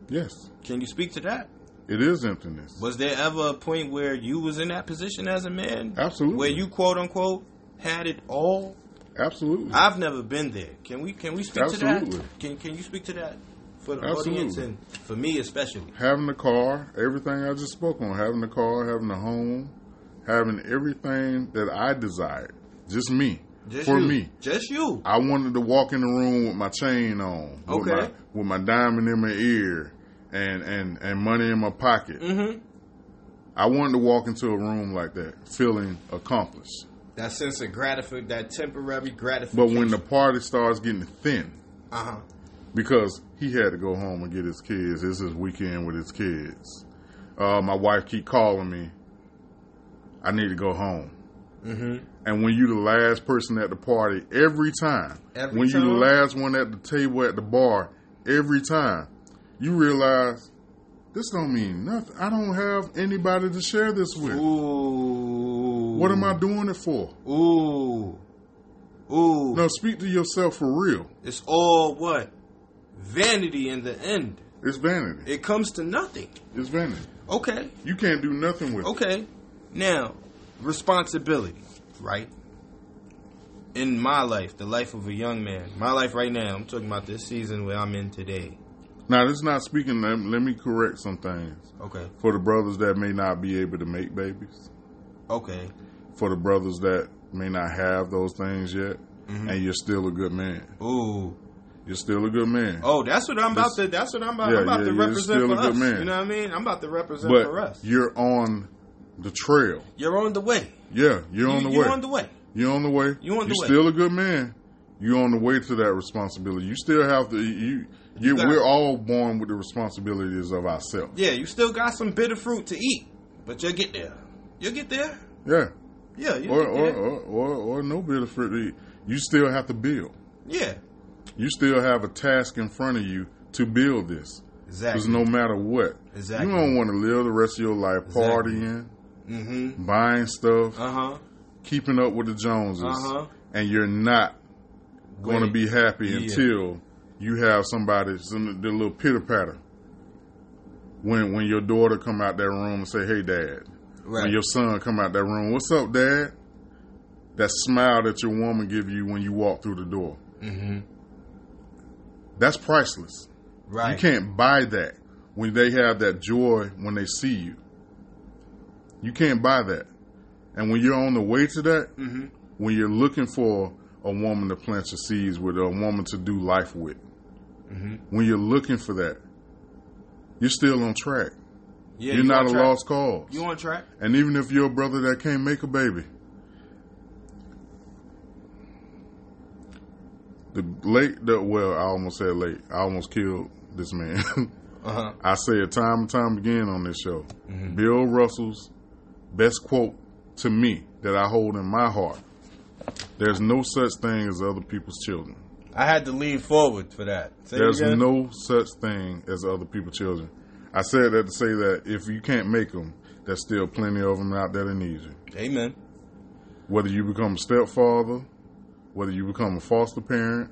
Yes, Can you speak to that? it is emptiness. Was there ever a point where you was in that position as a man? Absolutely. Where you quote unquote had it all? Absolutely. I've never been there. Can we can we speak to Absolutely. that? Can can you speak to that for the Absolutely. audience and for me especially? having the car, everything I just spoke on, having the car, having the home, having everything that I desired. Just me. Just for you. me. Just you. I wanted to walk in the room with my chain on, with Okay. my with my diamond in my ear, and and and money in my pocket. Mm-hmm. I wanted to walk into a room like that, feeling accomplished. That sense of gratification, that temporary gratification. But when the party starts getting thin, uh huh, because he had to go home and get his kids. This is weekend with his kids. Uh, my wife keep calling me. I need to go home. mm-hmm. And when you the last person at the party, every time, Every when you time? the last one at the table at the bar, every time, you realize this don't mean nothing. I don't have anybody to share this with. ooh, What am I doing it for? Ooh, ooh, No, speak to yourself for real. it's all what vanity in the end. It's vanity. It comes to nothing. It's vanity. Okay, You can't do nothing with it. okay. Now, responsibility, right? In my life, the life of a young man, my life right now, I'm talking about this season where I'm in today. Now, this is not speaking. Let, let me correct some things Okay, for the brothers that may not be able to make babies, okay, for the brothers that may not have those things yet, Mhm. and you're still a good man. ooh. You're still a good man. Oh, that's what I'm about This- to. That's what I'm about. Yeah, I'm about yeah, to represent for us. man. You know what I mean? I'm about to represent for us. you're on the trail. You're on the way. Yeah, you're on You- the you're way. on the way. You're on the way. You on the You're way. still a good man. You're on the way to that responsibility. You still have to. You. You. We're all born with the responsibilities of ourselves. Yeah, you still got some bitter fruit to eat, but you'll get there. You'll get there. Yeah. Yeah, Or get or, or or or no better for the. You still have to build. yeah, You still have a task in front of you to build this. exactly. Because no matter what, Exactly. you don't want to live the rest of your life Exactly. partying, Mm-hmm. buying stuff, Uh huh. keeping up with the Joneses, Uh-huh. and you're not going to be happy Yeah. until you have somebody, some the little pitter patter. When when your daughter come out that room and say, "Hey, Dad," Right. when your son come out that room, "What's up, Dad?" That smile that your woman give you when you walk through the door, mm-hmm. that's priceless. Right. You can't buy that when they have that joy when they see you. You can't buy that. And when you're on the way to that, Mm-hmm. when you're looking for a woman to plant your seeds with, or a woman to do life with, Mm-hmm. when you're looking for that, you're still on track. Yeah, you're you not a track. lost cause. You on track? and even if you're a brother that can't make a baby, the late, the, well, I almost said late. I almost killed this man. <laughs> Uh huh. I say it time and time again on this show. Mhm. Bill Russell's best quote to me that I hold in my heart. There's no such thing as other people's children. I had to lean forward for that. Say There's no such thing as other people's children. I said that to say that if you can't make them, there's still plenty of them out there that need you. Amen. Whether you become a stepfather, whether you become a foster parent,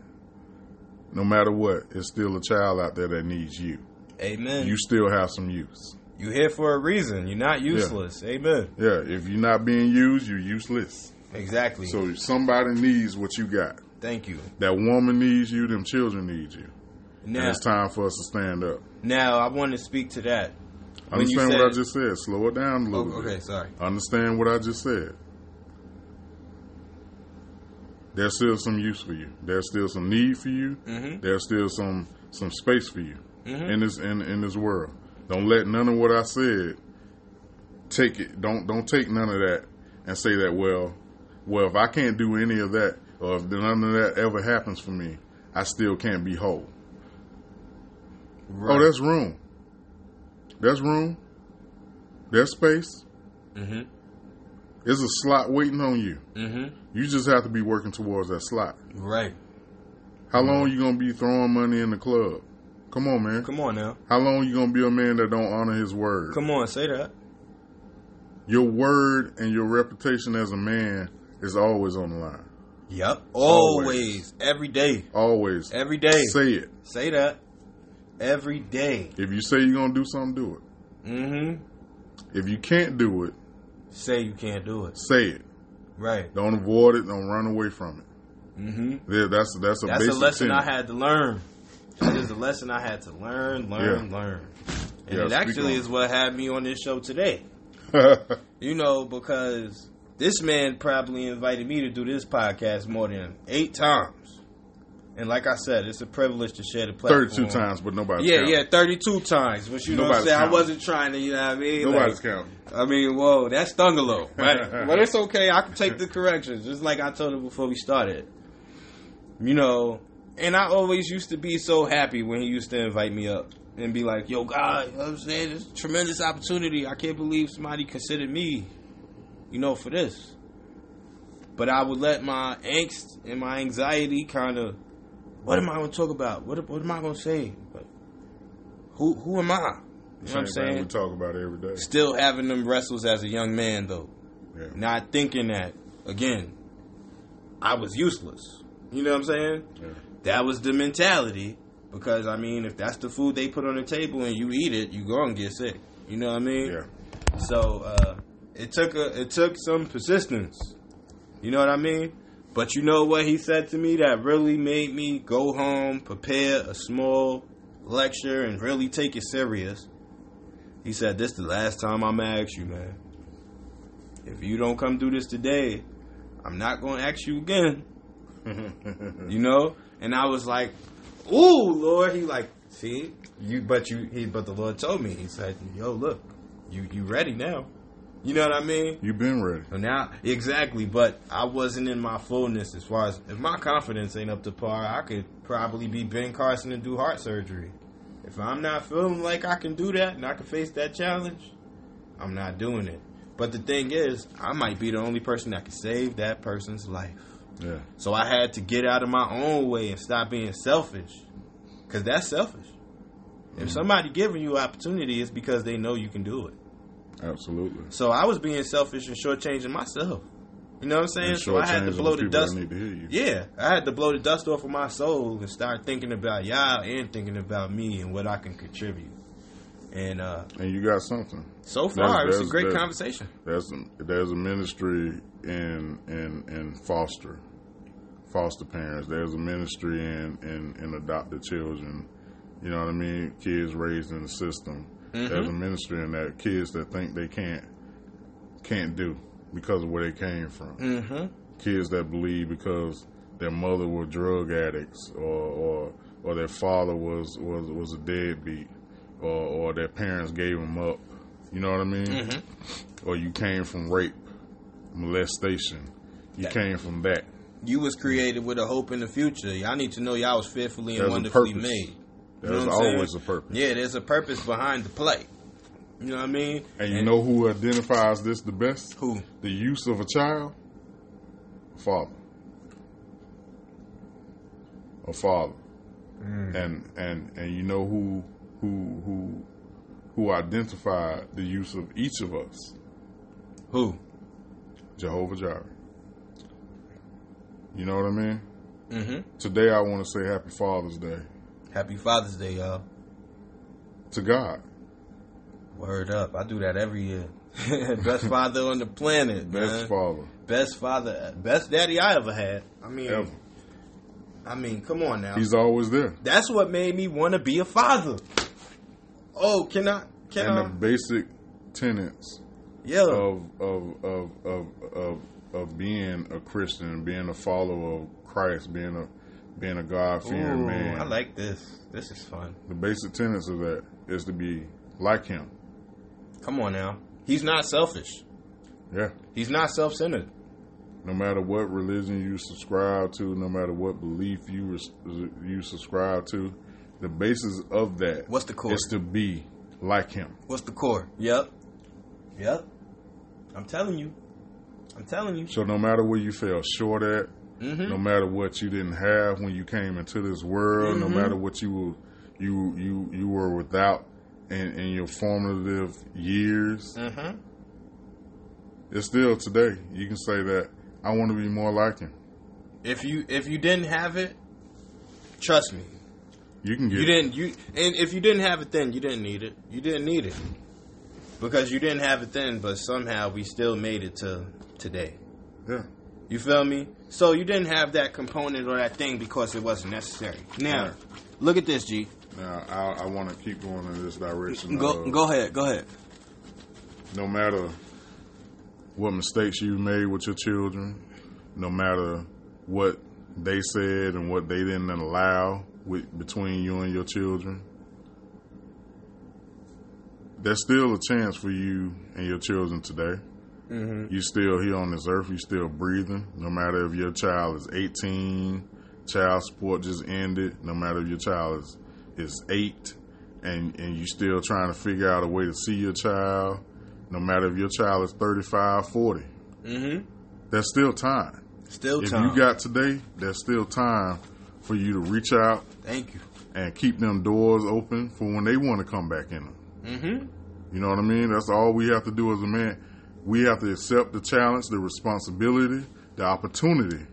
no matter what, it's still a child out there that needs you. Amen. You still have some use. You here for a reason. You're not useless. Amen. Yeah, if you're not being used, you're useless. Exactly. So somebody needs what you got. Thank you. That woman needs you, them children need you. And Now, it's time for us to stand up. now I want to speak to that. Understand what I just said. Slow it down a Oh, little okay, bit. sorry. Understand what I just said. There's still some use for you. There's still some need for you. Mm-hmm. There's still some some space for you Mhm. in this in in this world. Don't let none of what I said take it. Don't don't take none of that and say that well, well, if I can't do any of that, or if none of that ever happens for me, I still can't be whole. Right. Oh, that's room. That's room. There's space. Mhm. There's a slot waiting on you. Mhm. You just have to be working towards that slot. Right. How long are you gonna be throwing money in the club? Come on, man. Come on now. How long you gonna be a man that don't honor his word? Come on, say that. Your word and your reputation as a man is always on the line. Yep. Always. Always. Every day. Always. Every day. Say it. Say that. Every day. If you say you're gonna do something, do it. Mm-hmm. If you can't do it, Say you can't do it. say it. Right. Don't avoid it. Don't run away from it. Mm-hmm. Yeah, that's that's a That's a lesson. I had to learn. That is a lesson I had to learn, learn, Yeah. learn. And Yeah, it actually is what had me on this show today. <laughs> You know, because this man probably invited me to do this podcast more than eight times. And like I said, it's a privilege to share the platform. Thirty-two times, but nobody's Yeah, counting. yeah, 32 times. But you know what I'm Nobody's saying? I wasn't trying to, you know what I mean? Nobody's Like, counting. I mean, whoa, that's stung a little, right? <laughs> but it's okay. I can take the corrections, just like I told him before we started. You know, and I always used to be so happy when he used to invite me up and be like, "Yo, God, you know what I'm saying it's a tremendous opportunity. I can't believe somebody considered me, you know, for this." But I would let my angst and my anxiety kind of, what am I going to talk about? What what am I going to say? But who who am I? You know what I'm saying? we talk about it every day. Still having them wrestles as a young man, though. Yeah. Not thinking that, again, I was useless. You know what I'm saying? Yeah. That was the mentality. Because, I mean, if that's the food they put on the table and you eat it, you going to get sick. You know what I mean? Yeah. So, uh, it took a, it took some persistence. You know what I mean? But you know what he said to me that really made me go home, prepare a small lecture, and really take it serious. He said, "This the last time I'm gonna ask you, man. If you don't come do this today, I'm not gonna ask you again." <laughs> You know? And I was like, "Ooh, Lord." He like, "See, you, but you, he, but the Lord told me. He said, "Yo, look, you, you ready now." You know what I mean? You've been ready. So now, exactly, but I wasn't in my fullness as far as if my confidence ain't up to par, I could probably be Ben Carson and do heart surgery. If I'm not feeling like I can do that and I can face that challenge, I'm not doing it. But the thing is, I might be the only person that can save that person's life. Yeah. So I had to get out of my own way and stop being selfish. Because that's selfish. If somebody giving you opportunity, it's because they know you can do it. Absolutely. So I was being selfish and shortchanging myself. You know what I'm saying? So I had to blow the dust. need to hear you. Yeah, I had to blow the dust off of my soul and start thinking about y'all and thinking about me and what I can contribute. And uh, And you got something. so far, it was a great there's- conversation. There's a, there's a ministry in in in foster foster parents. There's a ministry in in, in adopted children. You know what I mean? Kids raised in the system. There's a ministry in that kids that think they can't can't do because of where they came from. Mm-hmm. Kids that believe because their mother were drug addicts or or, or their father was, was was a deadbeat or or their parents gave them up. You know what I mean? Mm-hmm. or you came from rape, molestation. You came from that. You was created with a hope in the future. Y'all need to know y'all was fearfully and There's wonderfully purpose. made. You There's know what I'm saying? always a purpose. Yeah, there's a purpose behind the play. You know what I mean? And you know who identifies this the best? who? The use of a child? A Father. A father. Mm. And and and you know who who who who identified the use of each of us? Who? Jehovah Jireh. You know what I mean? Mm-hmm. Today I want to say Happy Father's Day Happy Father's Day, y'all. to God. Word up. I do that every year. <laughs> Best father on the planet, Best man. father Best father, best daddy I ever had. I mean, ever. I mean, come on now. He's always there. That's what made me want to be a father. Oh, can I? Can and I? the basic tenets yeah. of of of of of of being a Christian being a follower of Christ, being a being a God fearing man. I like this. This is fun. the basic tenets of that is to be like Him. Come on now. He's not selfish. Yeah. He's not self centered. No matter what religion you subscribe to, no matter what belief you you subscribe to, the basis of that What's the core? is to be like him. What's the core? Yep. Yep. I'm telling you. I'm telling you. So no matter where you fell short at, Mm-hmm. no matter what you didn't have when you came into this world, no Mhm. matter what you were, you you you were without in, in your formative years, Mm-hmm. it's still today. You can say that I want to be more like him. If you if you didn't have it, trust me, You can get you didn't. You and if you didn't have it then, you didn't need it. You didn't need it because you didn't have it then, but somehow we still made it to today. yeah. You feel me? So you didn't have that component or that thing because it wasn't necessary. Now, Right. look at this, G. Now I, I want to keep going in this direction. Go of go ahead. Go ahead. No matter what mistakes you made with your children, no matter what they said and what they didn't allow with between you and your children, there's still a chance for you and your children today. Mm-hmm. You still here on this earth. You still breathing. No matter if your child is 18, child support just ended. No matter if your child is is eight, and and you still trying to figure out a way to see your child. No matter if your child is 35, 40, Mm-hmm. there's still time. Still If time. you got today, there's still time for you to reach out Thank you. and keep them doors open for when they want to come back in them. Mm-hmm. You know what I mean? That's all we have to do as a man. We have to accept the challenge, the responsibility, the opportunity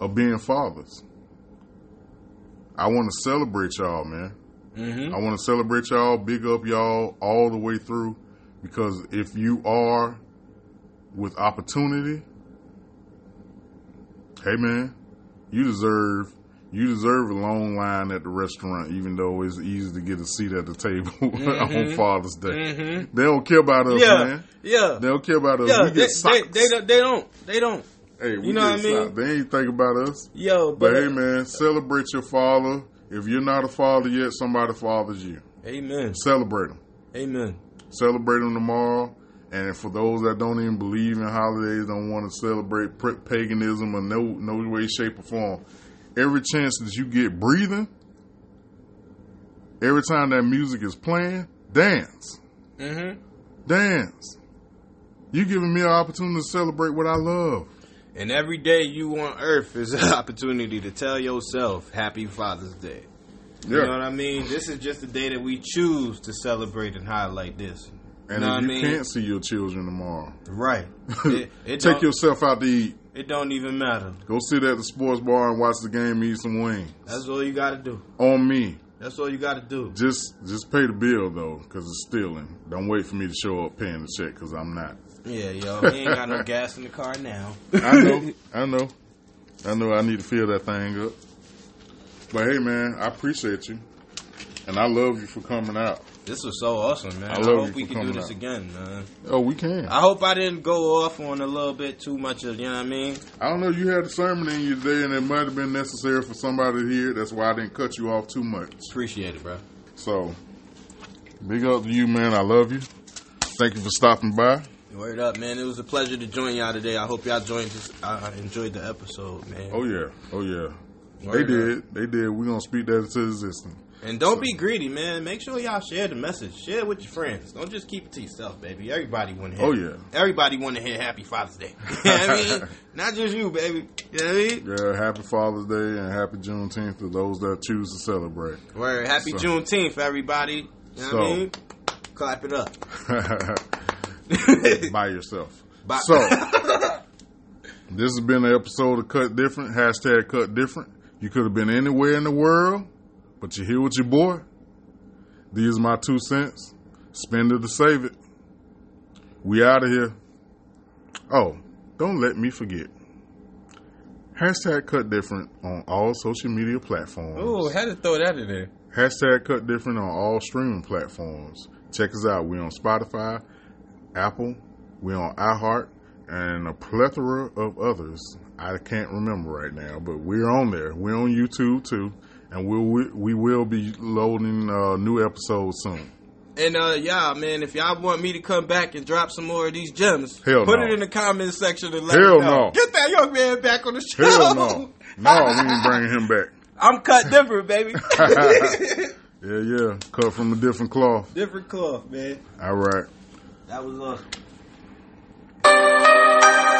of being fathers. I want to celebrate y'all, man. Mm-hmm. I want to celebrate y'all, big up y'all all the way through because if you are with opportunity, hey man, you deserve you deserve a long line at the restaurant, even though it's easy to get a seat at the table <laughs> on Mhm. Father's Day. Mm-hmm. They don't care about us, Yeah. man. Yeah. They don't care about us. Yeah. we They, get they, socks. they, don't- they don't. They don't. hey, we you know what I mean? socks. They ain't think about us. Yo, But but, hey, man, celebrate your father. If you're not a father yet, somebody fathers you. Amen. Celebrate them. Amen. Celebrate them tomorrow. And for those that don't even believe in holidays, don't want to celebrate paganism in no no way, shape, or form, every chance that you get breathing, every time that music is playing, dance, Mm-hmm. dance. You giving me an opportunity to celebrate what I love. And every day you on Earth is <laughs> an opportunity to tell yourself Happy Father's Day. Yeah. You know what I mean? This is just the day that we choose to celebrate and highlight this. You and know if you I mean? can't see your children tomorrow, Right. <laughs> It, it take yourself out to eat. It don't even matter. Go sit at the sports bar and watch the game, eat some wings. That's all you got to do. On me. That's all you got to do. Just just pay the bill though, because it's stealing. Don't wait for me to show up paying the check, because I'm not. Yeah, yo, he ain't got no <laughs> gas in the car now. I know, <laughs> I know, I know. I need to fill that thing up. But hey, man, I appreciate you, and I love you for coming out. This was so awesome, man. I I, hope we can do this out. again, man. Oh, we can. I hope I didn't go off on a little bit too much of, you know what I mean? I don't know. You had a sermon in you today, and it might have been necessary for somebody to hear. That's why I didn't cut you off too much. Appreciate it, bro. So, big up to you, man. I love you. Thank you for stopping by. Word up, man. It was a pleasure to join y'all today. I hope y'all joined this. I enjoyed the episode, man. Oh yeah, oh yeah. They up. did. They did. We're gonna speak that into existence. And don't be greedy, man. Make sure y'all share the message. Share it with your friends. Don't just keep it to yourself, baby. Everybody want to hear. Oh, yeah. Everybody want to hear Happy Father's Day. <laughs> you know what I mean? <laughs> Not just you, baby. You know what I mean? Yeah, happy Father's Day and happy Juneteenth to those that choose to celebrate. Word. Happy So- Juneteenth, everybody. You know So- what I mean? Clap it up. <laughs> By yourself. Bye. So, this has been an episode of Cut Different. Hashtag Cut Different. You could have been anywhere in the world, but you're here with your boy. These are my two cents. Spend it to save it. We out of here. Oh, don't let me forget. Hashtag Cut Different on all social media platforms. Oh, had to throw that in there. Hashtag Cut Different on all streaming platforms. Check us out. We're on Spotify, Apple, we're on iHeart, and a plethora of others. I can't remember right now, but we're on there. We're on YouTube too, and we'll, we we will be loading uh, new episodes soon. And uh, yeah, man, if y'all want me to come back and drop some more of these gems, Hell put no. it in the comment section and let Hell me know. no. Get that young man back on the show. Hell no. <laughs> No, we ain't bringing him back. I'm cut different, baby. <laughs> Yeah, yeah. Cut from a different cloth. different cloth, man. All right. That was uh